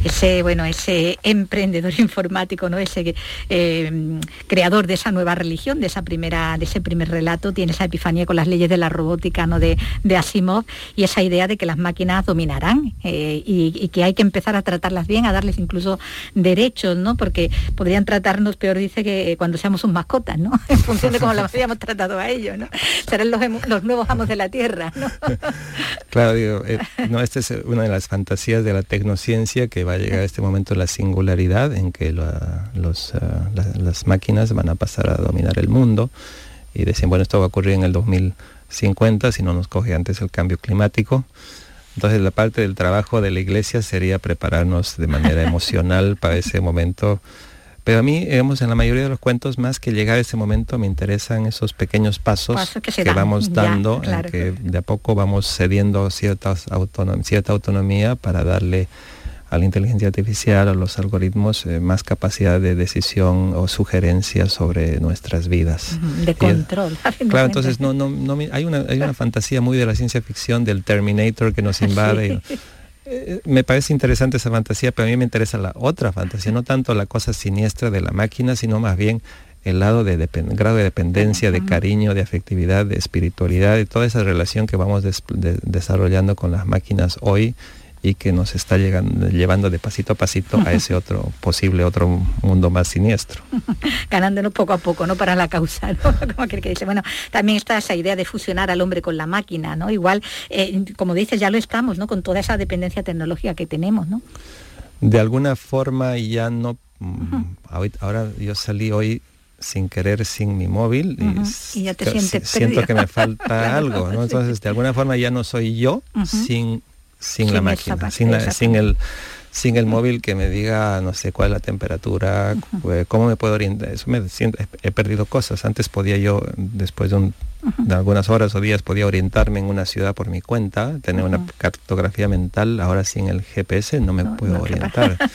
Ese, bueno, ese emprendedor *laughs* informático, ¿no? Ese eh, creador de esa nueva religión, de esa primera, de ese primer relato, tiene esa epifanía con las leyes de la robótica, ¿no? De, de Asimov y esa idea de que las máquinas dominarán eh, y, que hay que empezar a tratarlas bien, a darles incluso derechos, ¿no? Porque podrían tratarnos peor, dice, que cuando seamos sus mascotas, ¿no? *laughs* En función de cómo las habíamos tratado a ellos, ¿no? Serán los, los nuevos amos de la tierra, ¿no? *laughs* claro, digo, eh, no, esta es una de las fantasías de la tecnociencia que va a llegar a este momento la singularidad en que los, ah, las máquinas van a pasar a dominar el mundo y decían, bueno, esto va a ocurrir en el 2050 si no nos coge antes el cambio climático. Entonces la parte del trabajo de la iglesia sería prepararnos de manera *laughs* emocional para ese momento pero a mí, digamos, en la mayoría de los cuentos, más que llegar a ese momento, me interesan esos pequeños pasos que, vamos dando, en que de a poco vamos cediendo ciertas cierta autonomía para darle a la inteligencia artificial, a los algoritmos, eh, más capacidad de decisión o sugerencia sobre nuestras vidas. De control. *laughs* claro, entonces no, no, no, hay, una, hay una *laughs* fantasía muy de la ciencia ficción del Terminator que nos invade. Eh, me parece interesante esa fantasía, pero a mí me interesa la otra fantasía, no tanto la cosa siniestra de la máquina, sino más bien el lado de grado de dependencia, de cariño, de afectividad, de espiritualidad, de toda esa relación que vamos desarrollando con las máquinas hoy y que nos está llegando, llevando de pasito a pasito a ese otro posible otro mundo más siniestro. *laughs* Ganándonos poco a poco, ¿no? Para la causa, ¿no? *laughs* Como aquel que dice, bueno, también está esa idea de fusionar al hombre con la máquina, ¿no? Igual, eh, como dices, ya lo estamos, ¿no? Con toda esa dependencia tecnológica que tenemos, ¿no? De alguna forma ya no... Mm, ahora yo salí hoy sin querer sin mi móvil y, ya te sientes siento que me falta *laughs* algo, ¿no? Entonces, de alguna forma ya no soy yo sin sin, la máquina, sin, sin, el sin el móvil que me diga no sé cuál es la temperatura, pues, cómo me puedo orientar. Eso me he perdido cosas. Antes podía yo, después de un de algunas horas o días podía orientarme en una ciudad por mi cuenta, tener una cartografía mental, ahora sin el GPS no me puedo orientar. *laughs*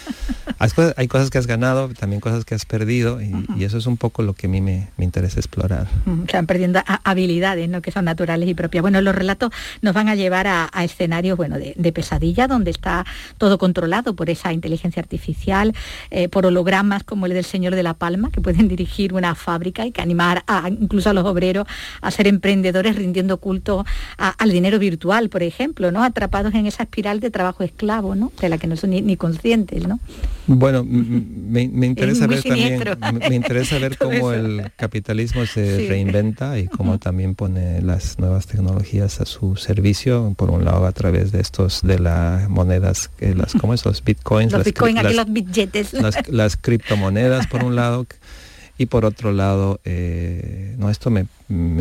hay, cosas, que has ganado, también cosas que has perdido y, eso es un poco lo que a mí me, interesa explorar. Se van perdiendo habilidades ¿no? que son naturales y propias. Bueno, los relatos nos van a llevar a, escenarios bueno, de, pesadilla, donde está todo controlado por esa inteligencia artificial, eh, por hologramas como el del Señor de la Palma, que pueden *laughs* dirigir una fábrica y que animar a, incluso a los obreros a ser emprendedores rindiendo culto al dinero virtual, por ejemplo, ¿no? Atrapados en esa espiral de trabajo esclavo, ¿no? De la que no son ni, conscientes, ¿no? Bueno, me, interesa ver también, me, interesa ver cómo el capitalismo se reinventa y cómo también pone las nuevas tecnologías a su servicio, por un lado a través de estos, de las monedas, las, ¿cómo es? Los bitcoins, los las, los billetes. Las, las *laughs* criptomonedas, por un lado, y por otro lado, eh, no, esto me,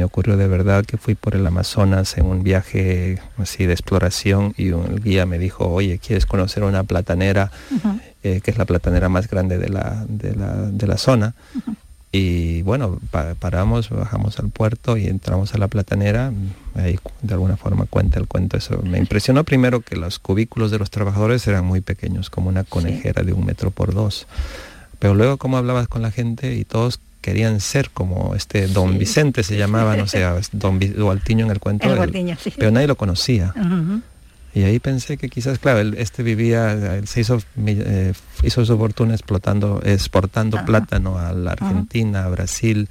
ocurrió de verdad que fui por el Amazonas en un viaje así de exploración y un guía me dijo, oye, ¿quieres conocer una platanera? Eh, que es la platanera más grande de la, de la, zona. Y bueno, paramos, bajamos al puerto y entramos a la platanera. Ahí de alguna forma cuenta el cuento. Eso me impresionó primero que los cubículos de los trabajadores eran muy pequeños, como una conejera de un metro por dos. Pero luego cómo hablabas con la gente y todos querían ser como este don Vicente se llamaba, no sé, *laughs* don Gualtiño en el cuento, pero nadie lo conocía. Y ahí pensé que quizás, claro, este vivía, se hizo, eh, hizo su fortuna explotando, exportando plátano a la Argentina, a Brasil,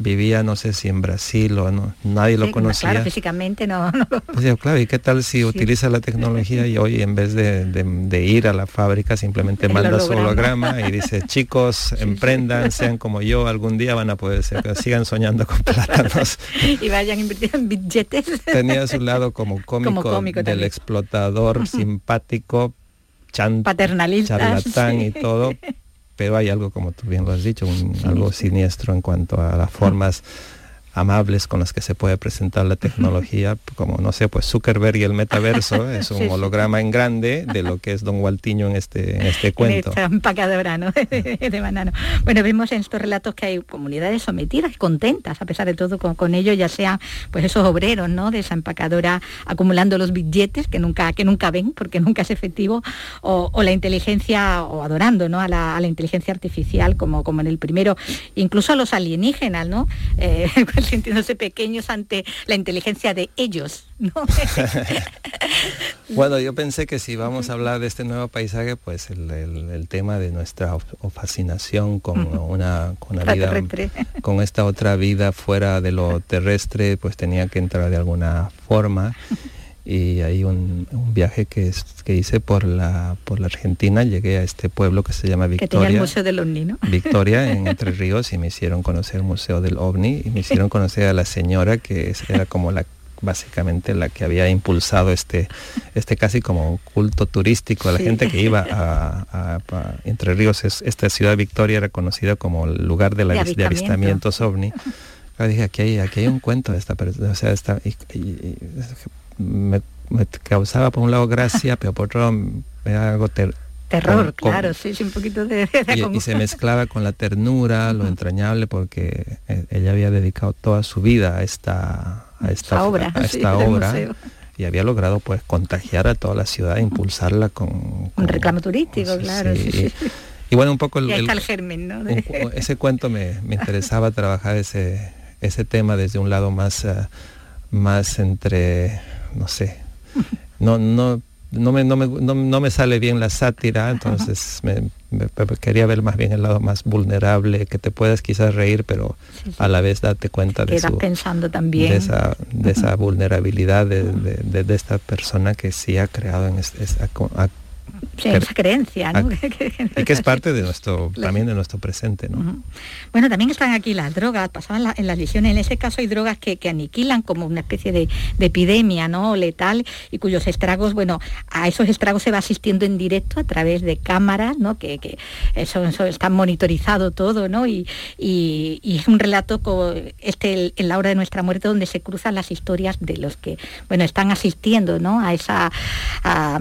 vivía no sé si en Brasil o no, nadie lo conocía. Claro, físicamente no. *laughs* Pues claro, ¿y qué tal si utiliza la tecnología y hoy en vez de, ir a la fábrica simplemente *laughs* manda su holograma y dice, *laughs* chicos, emprendan, sean como yo, algún día van a poder ser, sigan soñando con plátanos. y vayan invirtiendo en billetes. Tenía su lado como cómico, del explotador simpático, chan, paternalista, charlatán y todo, pero hay algo, como tú bien lo has dicho, algo siniestro en cuanto a las formas amables con las que se puede presentar la tecnología, como no sé, pues Zuckerberg y el metaverso *laughs* es un holograma en grande de lo que es Don Gualtiño en este, en este *laughs* cuento. En empacadora, ¿no? *laughs* de banano. Bueno, vemos en estos relatos que hay comunidades sometidas, contentas, a pesar de todo, con, ello, ya sean pues esos obreros, ¿no? De esa empacadora acumulando los billetes que nunca, que nunca ven, porque nunca es efectivo, o, la inteligencia, o adorando, ¿no? A la, inteligencia artificial, como, como en el primero, incluso a los alienígenas, ¿no? Eh, *laughs* sintiéndose pequeños ante la inteligencia de ellos. *laughs* bueno, yo pensé que si vamos a hablar de este nuevo paisaje, pues el, tema de nuestra fascinación con una, con vida, *laughs* con esta otra vida fuera de lo terrestre, pues tenía que entrar de alguna forma y hay un, viaje que, que hice por la, por la Argentina, llegué a este pueblo que se llama Victoria. Que tenía el Museo del OVNI, ¿no? *laughs* Victoria, en Entre Ríos, y me hicieron conocer el Museo del OVNI, y me hicieron conocer a la señora que era como la básicamente la que había impulsado este, este casi como culto turístico a la gente que iba a, Entre Ríos. Es, esta ciudad Victoria era conocida como el lugar de, la, de, avistamientos ovni. dije, aquí hay, aquí hay un cuento de esta persona, o sea, esta, me, causaba por un lado gracia, *laughs* pero por otro me da algo terror, claro, sí, sí, un poquito de... y, se mezclaba con la ternura, lo entrañable, porque eh, ella había dedicado toda su vida a esta, a esta obra, a esta obra y había logrado pues contagiar a toda la ciudad, impulsarla con... un reclamo turístico, claro. Y bueno, un poco el, el, germen, ¿no? ese cuento me, interesaba *laughs* trabajar ese, ese tema desde un lado más, eh, más entre no sé, no, no, no me, no, me, no, me sale bien la sátira, entonces me, quería ver más bien el lado más vulnerable, que te puedas quizás reír, pero a la vez darte cuenta de, pensando también. de esa, de esa vulnerabilidad de, de, esta persona que sí ha creado en esa, esa creencia, ¿no? *laughs* y que es parte de nuestro, también de nuestro presente, ¿no? Bueno, también están aquí las drogas, pasaban en las lesiones, en ese caso hay drogas que, aniquilan como una especie de, epidemia, ¿no? Letal, y cuyos estragos, bueno, a esos estragos se va asistiendo en directo a través de cámaras, ¿no? Que, eso, eso, está monitorizado todo, ¿no? Y, es un relato como este, en la hora de nuestra muerte, donde se cruzan las historias de los que, bueno, están asistiendo, ¿no? A esa, a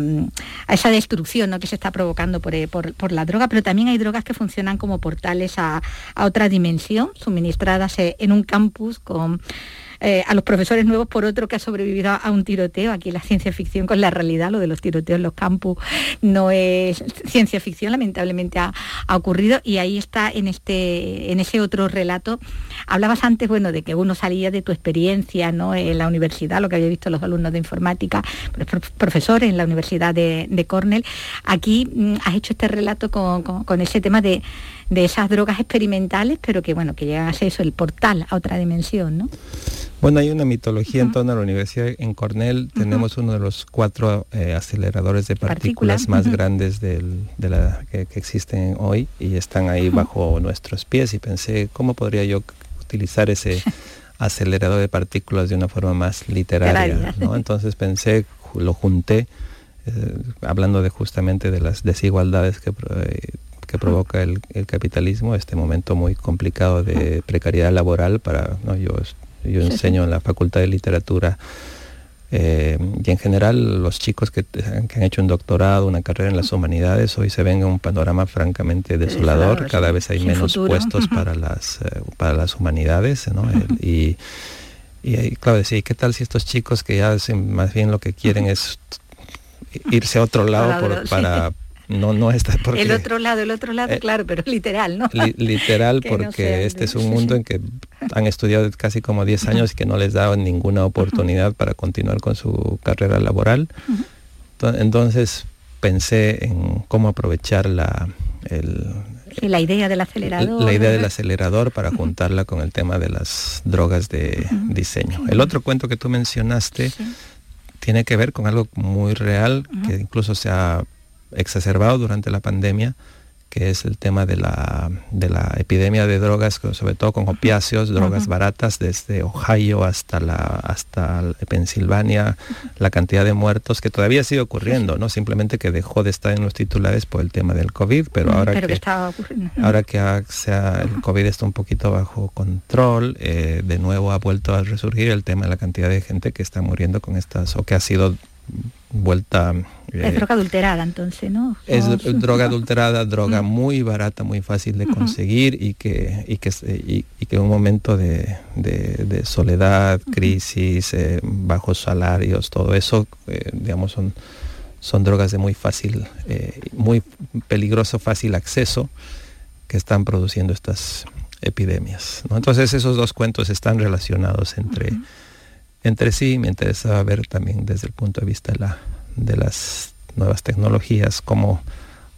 esa destrucción que se está provocando eh, por, la droga, pero también hay drogas que funcionan como portales a, a otra dimensión, suministradas eh, en un campus con eh, a los profesores nuevos por otro que ha sobrevivido a un tiroteo. Aquí la ciencia ficción con la realidad, lo de los tiroteos en los campus no es ciencia ficción, lamentablemente ha, ocurrido y ahí está en, este, en ese otro relato. Hablabas antes, bueno, de que uno salía de tu experiencia ¿no? en la universidad, lo que había visto los alumnos de informática, profesores en la Universidad de, Cornell. Aquí mm, has hecho este relato con ese tema de de esas drogas experimentales, pero que bueno, que llegan a ser eso, el portal a otra dimensión, ¿no? Bueno, hay una mitología en torno a la universidad. En Cornell tenemos uno de los cuatro eh, aceleradores de partículas, más grandes de la, que, existen hoy y están ahí bajo nuestros pies y pensé, ¿cómo podría yo utilizar ese *laughs* acelerador de partículas de una forma más literaria? ¿no? Entonces pensé, lo junté, eh, hablando de justamente de las desigualdades que eh, que provoca el, capitalismo, este momento muy complicado de precariedad laboral para, ¿no? yo, yo enseño en la Facultad de Literatura eh, y en general los chicos que, han hecho un doctorado, una carrera en las humanidades, hoy se ven en un panorama francamente desolador, cada vez hay menos puestos para las, eh, para las humanidades, ¿no? y, y claro, decir, ¿qué tal si estos chicos que ya hacen, más bien lo que quieren es irse a otro lado para, no, no está porque... El otro lado, el otro lado, eh, claro, pero literal, ¿no? literal, *laughs* porque este es un mundo en que han estudiado casi como 10 años y que no les da ninguna oportunidad para continuar con su carrera laboral. Entonces pensé en cómo aprovechar la, el, la idea del acelerador. La idea del acelerador para juntarla con el tema de las drogas de diseño. El otro cuento que tú mencionaste tiene que ver con algo muy real, que incluso se ha exacerbado durante la pandemia, que es el tema de la, de la epidemia de drogas, sobre todo con opiáceos, drogas baratas, desde Ohio hasta, la, hasta Pensilvania, la cantidad de muertos que todavía sigue ocurriendo, ¿no? Simplemente que dejó de estar en los titulares por el tema del COVID, pero ahora que, ahora que el COVID está un poquito bajo control, eh, de nuevo ha vuelto a resurgir el tema de la cantidad de gente que está muriendo con estas, o que ha sido vuelta... es eh, droga adulterada entonces, ¿no? Es droga adulterada, droga muy barata, muy fácil de conseguir y que, y que, y, que en un momento de, soledad, crisis, eh, bajos salarios, todo eso, eh, digamos, son, son drogas de muy fácil, muy peligroso, fácil acceso que están produciendo estas epidemias. Entonces esos dos cuentos están relacionados entre entre sí. Me interesa ver también desde el punto de vista de, la, de las nuevas tecnologías cómo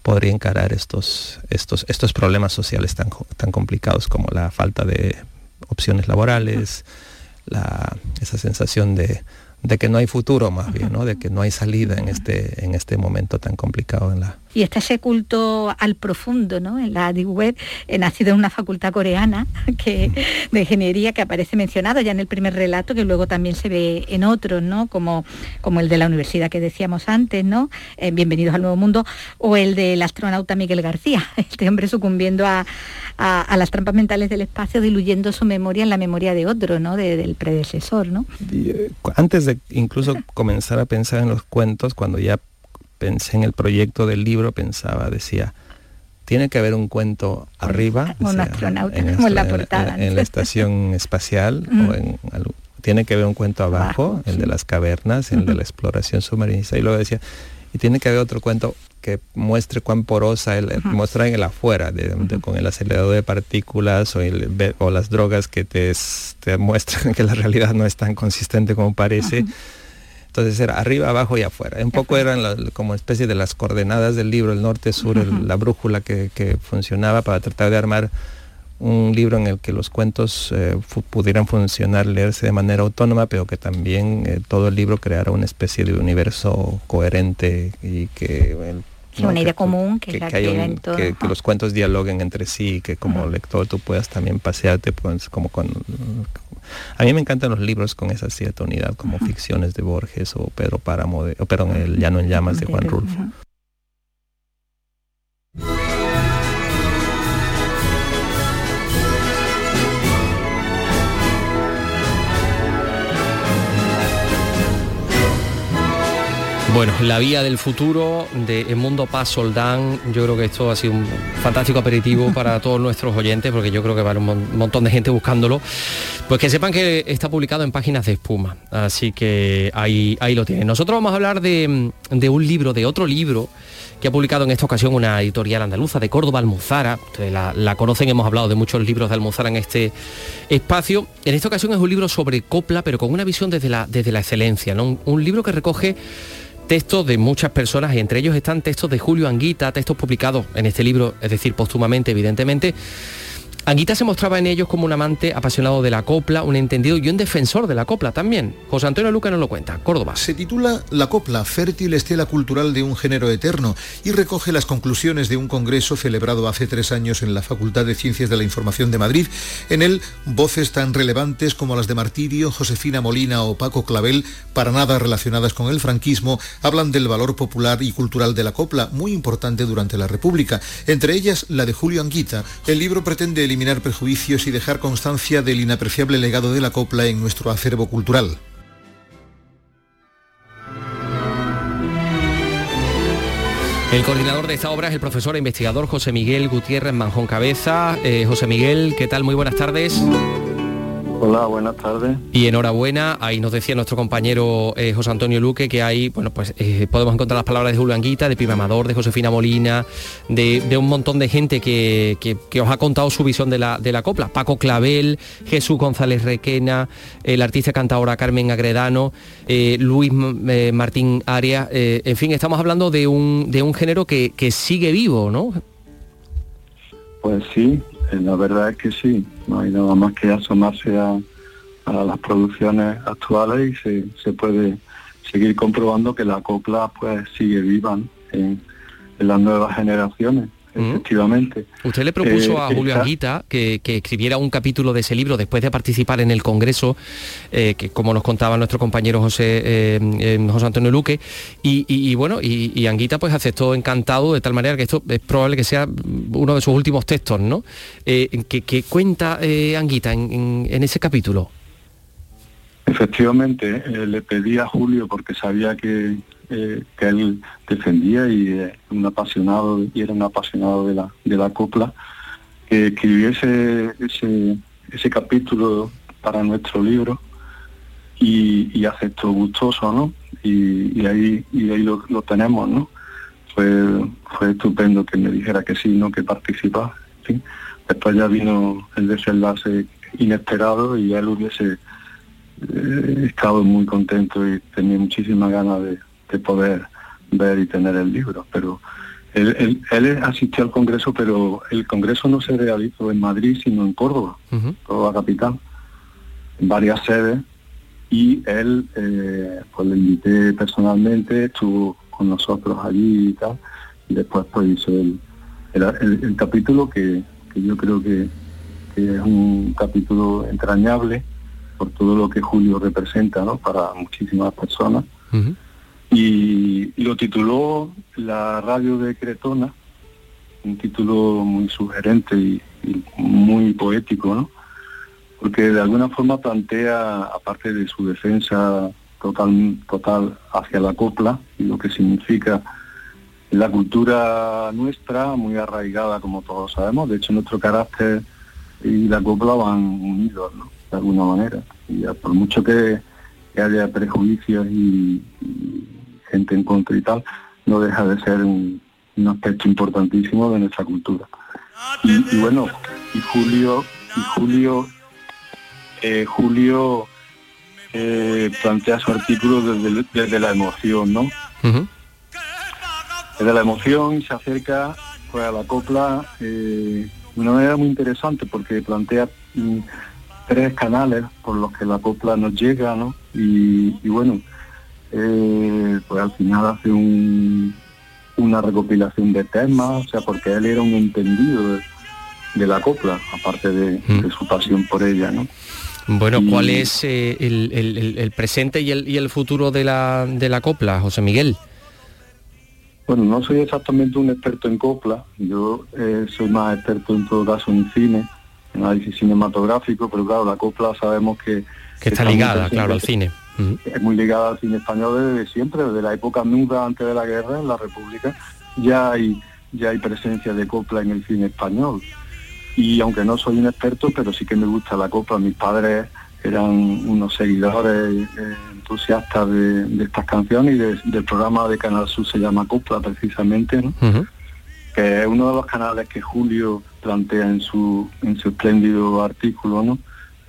podría encarar estos, estos, estos problemas sociales tan, tan complicados como la falta de opciones laborales, la, esa sensación de, de que no hay futuro más bien, ¿no? de que no hay salida en este, en este momento tan complicado en la, y está ese culto al profundo, ¿no? En la Deep Web, he nacido en una facultad coreana *laughs* que, de ingeniería que aparece mencionado ya en el primer relato, que luego también se ve en otros, ¿no? Como, como el de la universidad que decíamos antes, ¿no? Bienvenidos al Nuevo Mundo, o el del astronauta Miguel García, *laughs* este hombre sucumbiendo a, las trampas mentales del espacio, diluyendo su memoria en la memoria de otro, ¿no? del predecesor, ¿no? Eh, antes de incluso *laughs* comenzar a pensar en los cuentos, cuando ya pensé en el proyecto del libro, pensaba, decía, tiene que haber un cuento arriba, un astronauta, en, la portada. En, la estación *laughs* espacial, o en, tiene que haber un cuento abajo, el de las cavernas, el de la exploración submarina, y luego decía, y tiene que haber otro cuento que muestre cuán porosa, el, muestra en el afuera, con el acelerador de partículas o, o las drogas que te, te, muestran *laughs* que la realidad no es tan consistente como parece. Entonces era arriba, abajo y afuera. Un poco eran como especie de las coordenadas del libro, el norte, sur, la brújula que, funcionaba para tratar de armar un libro en el que los cuentos eh, pudieran funcionar, leerse de manera autónoma, pero que también eh, todo el libro creara una especie de universo coherente y que una idea común que, que, los cuentos dialoguen entre sí que como lector tú puedas también pasearte pues, como con a mí me encantan los libros con esa cierta unidad como ficciones de Borges o Pedro Páramo o perdón el Llano en llamas de Juan Rulfo Bueno, la vía del futuro de El Mundo Paz Soldán, yo creo que esto ha sido un fantástico aperitivo *laughs* para todos nuestros oyentes, porque yo creo que va a haber un montón de gente buscándolo. Pues que sepan que está publicado en páginas de espuma, así que ahí, ahí lo tienen. Nosotros vamos a hablar de, un libro, de otro libro, que ha publicado en esta ocasión una editorial andaluza de Córdoba, Almuzara. Ustedes la, conocen, hemos hablado de muchos libros de Almuzara en este espacio. En esta ocasión es un libro sobre copla, pero con una visión desde la, desde la excelencia, ¿no? un libro que recoge textos de muchas personas y entre ellos están textos de Julio Anguita, textos publicados en este libro, es decir, póstumamente, evidentemente, Anguita se mostraba en ellos como un amante apasionado de la copla, un entendido y un defensor de la copla también. José Antonio Luca nos lo cuenta, Córdoba. Se titula La copla, fértil estela cultural de un género eterno y recoge las conclusiones de un congreso celebrado hace tres años en la Facultad de Ciencias de la Información de Madrid. En él, voces tan relevantes como las de Martirio, Josefina Molina o Paco Clavel, para nada relacionadas con el franquismo, hablan del valor popular y cultural de la copla, muy importante durante la República. Entre ellas, la de Julio Anguita. El libro pretende eliminar prejuicios y dejar constancia del inapreciable legado de la copla en nuestro acervo cultural. El coordinador de esta obra es el profesor e investigador José Miguel Gutiérrez Manjón Cabeza. Eh, José Miguel, ¿qué tal? Muy buenas tardes. Hola, buenas tardes. Y enhorabuena, ahí nos decía nuestro compañero eh, José Antonio Luque que ahí, bueno, pues eh, podemos encontrar las palabras de Julio Anguita, de Pima Amador, de Josefina Molina, de, un montón de gente que, os ha contado su visión de la, de la copla. Paco Clavel, Jesús González Requena, el artista cantadora Carmen Agredano, eh, Luis Martín Arias, en fin, estamos hablando de un, de un género que, que sigue vivo, ¿no? Pues sí, la verdad es que sí, no hay nada más que asomarse a, las producciones actuales y se, puede seguir comprobando que la copla pues sigue viva en las nuevas generaciones efectivamente. Usted le propuso Eh, a Julio está- Anguita que, que escribiera un capítulo de ese libro después de participar en el Congreso, eh, que como nos contaba nuestro compañero José, eh, eh, José Antonio Luque, y, y- y bueno, y, y Anguita pues aceptó encantado de tal manera que esto es probable que sea uno de sus últimos textos, ¿no? Eh, que, que cuenta eh, Anguita en, en- en ese capítulo. Efectivamente, eh, le pedí a Julio porque sabía que, que él defendía y eh, un apasionado y era un apasionado de la de la copla que escribiese ese ese capítulo para nuestro libro y, y aceptó gustoso, ¿no? Y, ahí y ahí lo, lo tenemos, ¿no? Fue fue estupendo que me dijera que sí, ¿no? Que participaba. ¿sí? Después ya vino el desenlace inesperado y él hubiese eh, estado muy contento y tenía muchísimas ganas de, de poder ver y tener el libro, pero él, él- él asistió al Congreso, pero el Congreso no se realizó en Madrid, sino en Córdoba, Córdoba capital, en varias sedes, y él, eh, pues le invité personalmente, estuvo con nosotros allí y tal, y después pues hizo el, el, el- el capítulo que, que yo creo que, que es un capítulo entrañable, por todo lo que Julio representa ¿no? para muchísimas personas. Y, lo tituló La radio de Cretona, un título muy sugerente y, muy poético, ¿no? porque de alguna forma plantea, aparte de su defensa total, total hacia la copla y lo que significa la cultura nuestra, muy arraigada como todos sabemos, de hecho nuestro carácter y la copla van unidos, ¿no? de alguna manera. Y por mucho que, haya prejuicios y gente en contra y tal, no deja de ser un, un aspecto importantísimo de nuestra cultura. Y, y bueno, y Julio, y Julio, eh, Julio eh, plantea su artículo desde, desde la emoción, ¿no? Desde la emoción y se acerca pues, a la copla eh, de una manera muy interesante porque plantea mm, tres canales por los que la copla nos llega, ¿no? Y, y bueno, eh, pues al final hace un- una recopilación de temas, o sea, porque él era un entendido de, de la copla, aparte de, de su pasión por ella, ¿no? Bueno, Y- ¿cuál es eh, el, el- el- el presente y el, y el futuro de la, de la copla, José Miguel? Bueno, no soy exactamente un experto en copla, yo eh, soy más experto en todo caso en cine, en análisis cinematográfico, pero claro, la copla sabemos que... Que está ligada, claro, al cine. Es muy ligada al cine español desde siempre, desde la época muda antes de la guerra, en la República, ya hay, ya hay presencia de copla en el cine español. Y aunque no soy un experto, pero sí que me gusta la copla, mis padres eran unos seguidores eh, entusiastas de, de estas canciones y de- del programa de Canal Sur se llama Copla precisamente, ¿no? que es uno de los canales que Julio plantea en su, en su espléndido artículo, ¿no?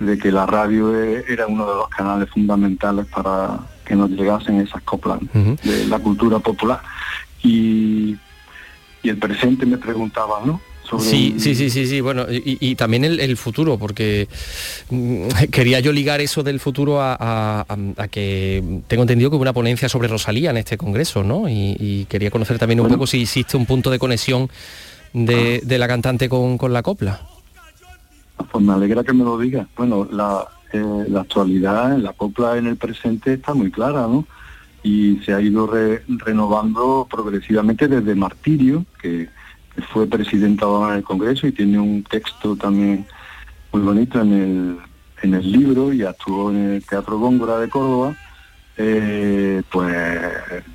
De que la radio e- era uno de los canales fundamentales para que nos llegasen esas coplas de la cultura popular. Y, y el presente me preguntaba, ¿no? Sí, sí, sí, sí, sí, bueno, y, y también el, el futuro, porque mm, *laughs* quería yo ligar eso del futuro a, a- a- a que tengo entendido que hubo una ponencia sobre Rosalía en este congreso, ¿no? Y, y quería conocer también un poco si existe un punto de conexión de, de la cantante con, con la copla. Pues me alegra que me lo digas. Bueno, la, eh, la actualidad, la copla en el presente está muy clara, ¿no? Y se ha ido re- renovando progresivamente desde Martirio, que, que fue presidenta ahora en el Congreso y tiene un texto también muy bonito en el, en el libro y actuó en el Teatro Góngora de Córdoba. Eh, pues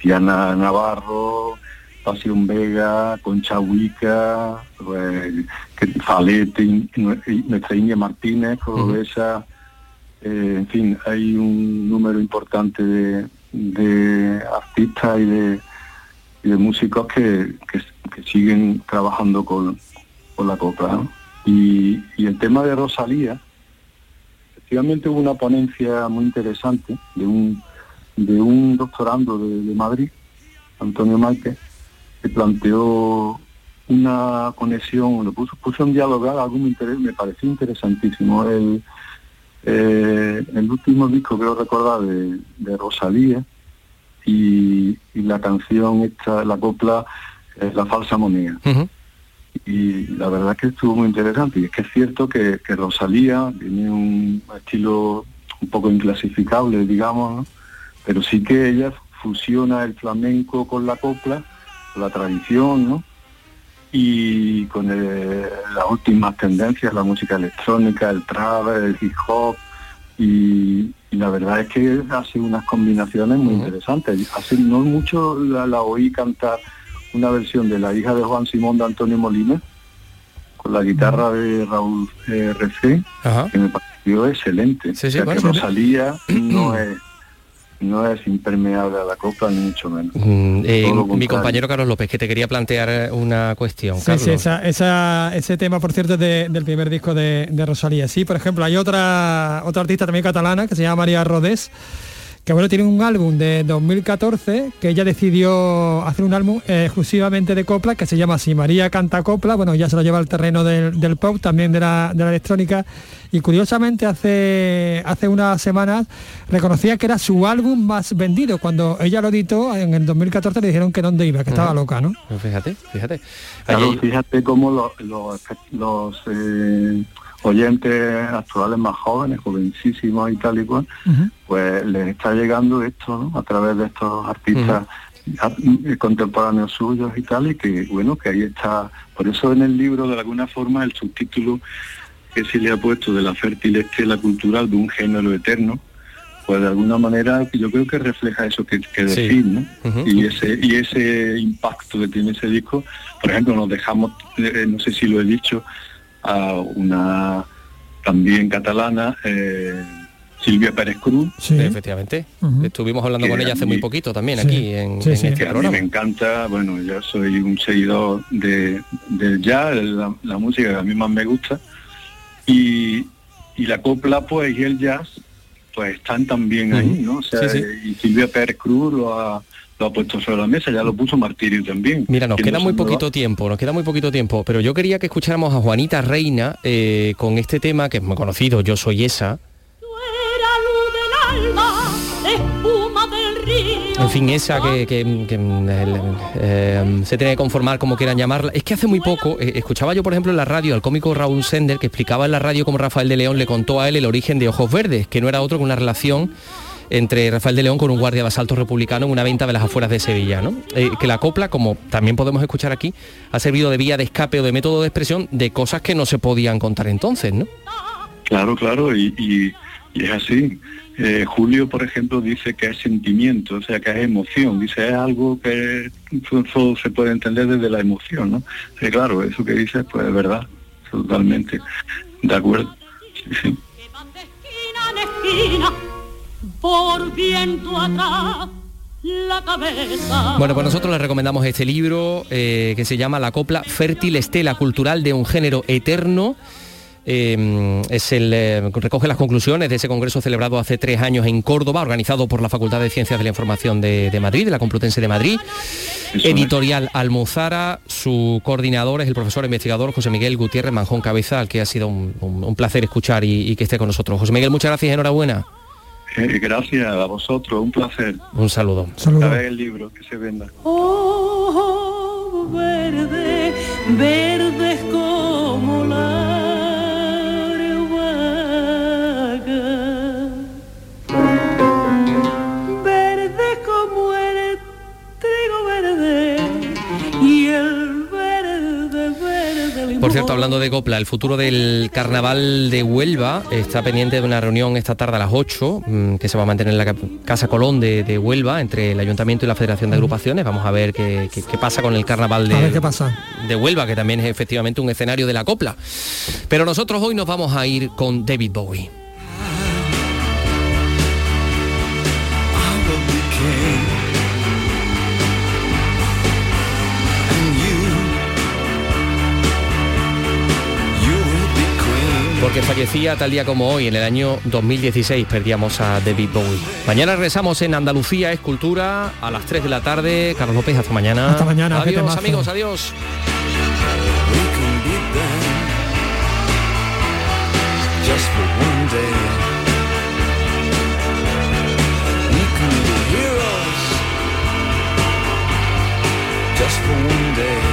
Diana Navarro, Pasión Vega, Concha Huica, pues, que- Falete, y nue- y nuestra India Martínez, cordobesa, eh, en fin, hay un número importante de, de artistas y de, y de músicos que, que- que siguen trabajando con, con la copla. ¿no? Y, y el tema de Rosalía, efectivamente hubo una ponencia muy interesante de un, de un doctorando de, de Madrid, Antonio Márquez, que planteó una conexión, lo puso, puso en dialogar algo me, interés, me pareció interesantísimo. El, eh, el último disco creo recordar de, de Rosalía y, y, la canción esta, la copla, es La falsa moneda. Y la verdad que estuvo muy interesante. Y es que es cierto que, que Rosalía tiene un estilo un poco inclasificable, digamos, ¿no? pero sí que ella fusiona el flamenco con la copla, la tradición, ¿no? Y con el, las últimas tendencias, la música electrónica, el trap, el hip hop, y, y la verdad es que hace unas combinaciones muy interesantes. Hace no mucho la, la, oí cantar una versión de la hija de Juan Simón de Antonio Molina, con la guitarra de Raúl eh, RC, que me pareció excelente. Sí, sí, o sea, bueno, que Rosalía no *clears throat* es no es impermeable a la copla ni mucho menos. Mm, eh, mi compañero Carlos López, que te quería plantear una cuestión. Sí, Carlos. sí, esa, esa- ese tema, por cierto, es de- del primer disco de, de Rosalía. Sí, por ejemplo, hay otra, otra artista también catalana que se llama María Rodés, que bueno, tiene un álbum de 2014 que ella decidió hacer un álbum eh, exclusivamente de copla que se llama así, María canta copla, bueno, ya se lo lleva al terreno del, del pop, también de la, de la electrónica, y curiosamente hace, hace unas semanas reconocía que era su álbum más vendido, cuando ella lo editó en el 2014 le dijeron que dónde iba, que estaba loca, ¿no? Fíjate, fíjate. Claro, Allí- fíjate cómo los, los, los, eh, oyentes actuales más jóvenes, jovencísimos y tal y cual, pues les está llegando esto ¿no? a través de estos artistas a- eh, contemporáneos suyos y tal, y que bueno, que ahí está, por eso en el libro de alguna forma el subtítulo que se le ha puesto de la fértil estela cultural de un género eterno, pues de alguna manera yo creo que refleja eso que, que Sí. decir, ¿no? Y ese y ese impacto que tiene ese disco, por ejemplo, nos dejamos, eh, no sé si lo he dicho, a una también catalana, eh, Silvia Pérez Cruz. Efectivamente. Estuvimos hablando Que con ella hace mí- muy poquito también Sí. aquí en, Sí, en este que a mí programa. me encanta, bueno, yo soy un seguidor de, del jazz, de la, la música que a mí más me gusta, y, y la copla pues y el jazz pues están también ahí. ¿no? O sea, Sí, sí. y Silvia Pérez Cruz lo ha, lo ha puesto sobre la mesa, ya lo puso Martirio también. Mira, nos Que queda no muy poquito tiempo, nos queda muy poquito tiempo, pero yo quería que escucháramos a Juanita Reina eh, con este tema que es muy conocido, Yo soy esa. espuma del río. En fin, esa que, que- que, el- eh, se tiene que conformar como quieran llamarla. Es que hace muy poco, eh, escuchaba yo por ejemplo en la radio al cómico Raúl Sender que explicaba en la radio cómo Rafael de León le contó a él el origen de Ojos Verdes, que no era otro que una relación entre Rafael de León con un guardia de asalto republicano en una venta de las afueras de Sevilla, ¿no? Eh, que la copla, como también podemos escuchar aquí, ha servido de vía de escape o de método de expresión de cosas que no se podían contar entonces, ¿no? Claro, claro, y, y- y es así. Eh, Julio, por ejemplo, dice que es sentimiento, o sea, que es emoción. Dice, es algo que solo se puede entender desde la emoción, ¿no? Eh, claro, eso que dice, pues es verdad, totalmente. De acuerdo. Sí, sí. Por viento atrás, la cabeza. Bueno, pues nosotros les recomendamos este libro eh, que se llama La copla fértil estela cultural de un género eterno. Eh, es el, eh, recoge las conclusiones de ese congreso celebrado hace tres años en Córdoba, organizado por la Facultad de Ciencias de la Información de, de Madrid, de la Complutense de Madrid. Editorial Almuzara, su coordinador es el profesor investigador José Miguel Gutiérrez Manjón Cabeza, al que ha sido un, un- un placer escuchar y, y que esté con nosotros. José Miguel, muchas gracias y enhorabuena. Eh, gracias a vosotros, un placer. Un saludo. A ver el libro, que se venda. Oh, verde, verdes como la Por cierto, hablando de Copla, el futuro del carnaval de Huelva está pendiente de una reunión esta tarde a las 8, mm, que se va a mantener en la Casa Colón de, de Huelva, entre el Ayuntamiento y la Federación de Agrupaciones. Vamos a ver qué, qué- qué pasa con el carnaval A ver de, qué pasa. de Huelva, que también es efectivamente un escenario de la Copla. Pero nosotros hoy nos vamos a ir con David Bowie. Porque fallecía tal día como hoy, en el año 2016, perdíamos a David Bowie. Mañana regresamos en Andalucía, Escultura, a las 3 de la tarde. Carlos López, hasta mañana. Hasta mañana, Adiós, amigos, adiós. Just for one day.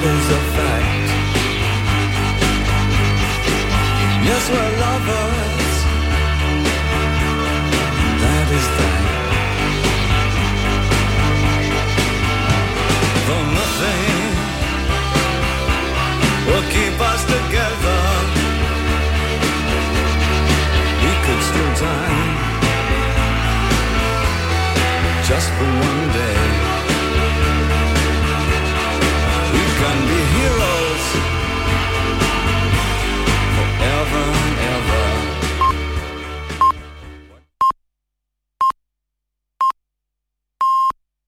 That is a fact. Yes, we're lovers. That is that. Though nothing will keep us together, we could still die just for one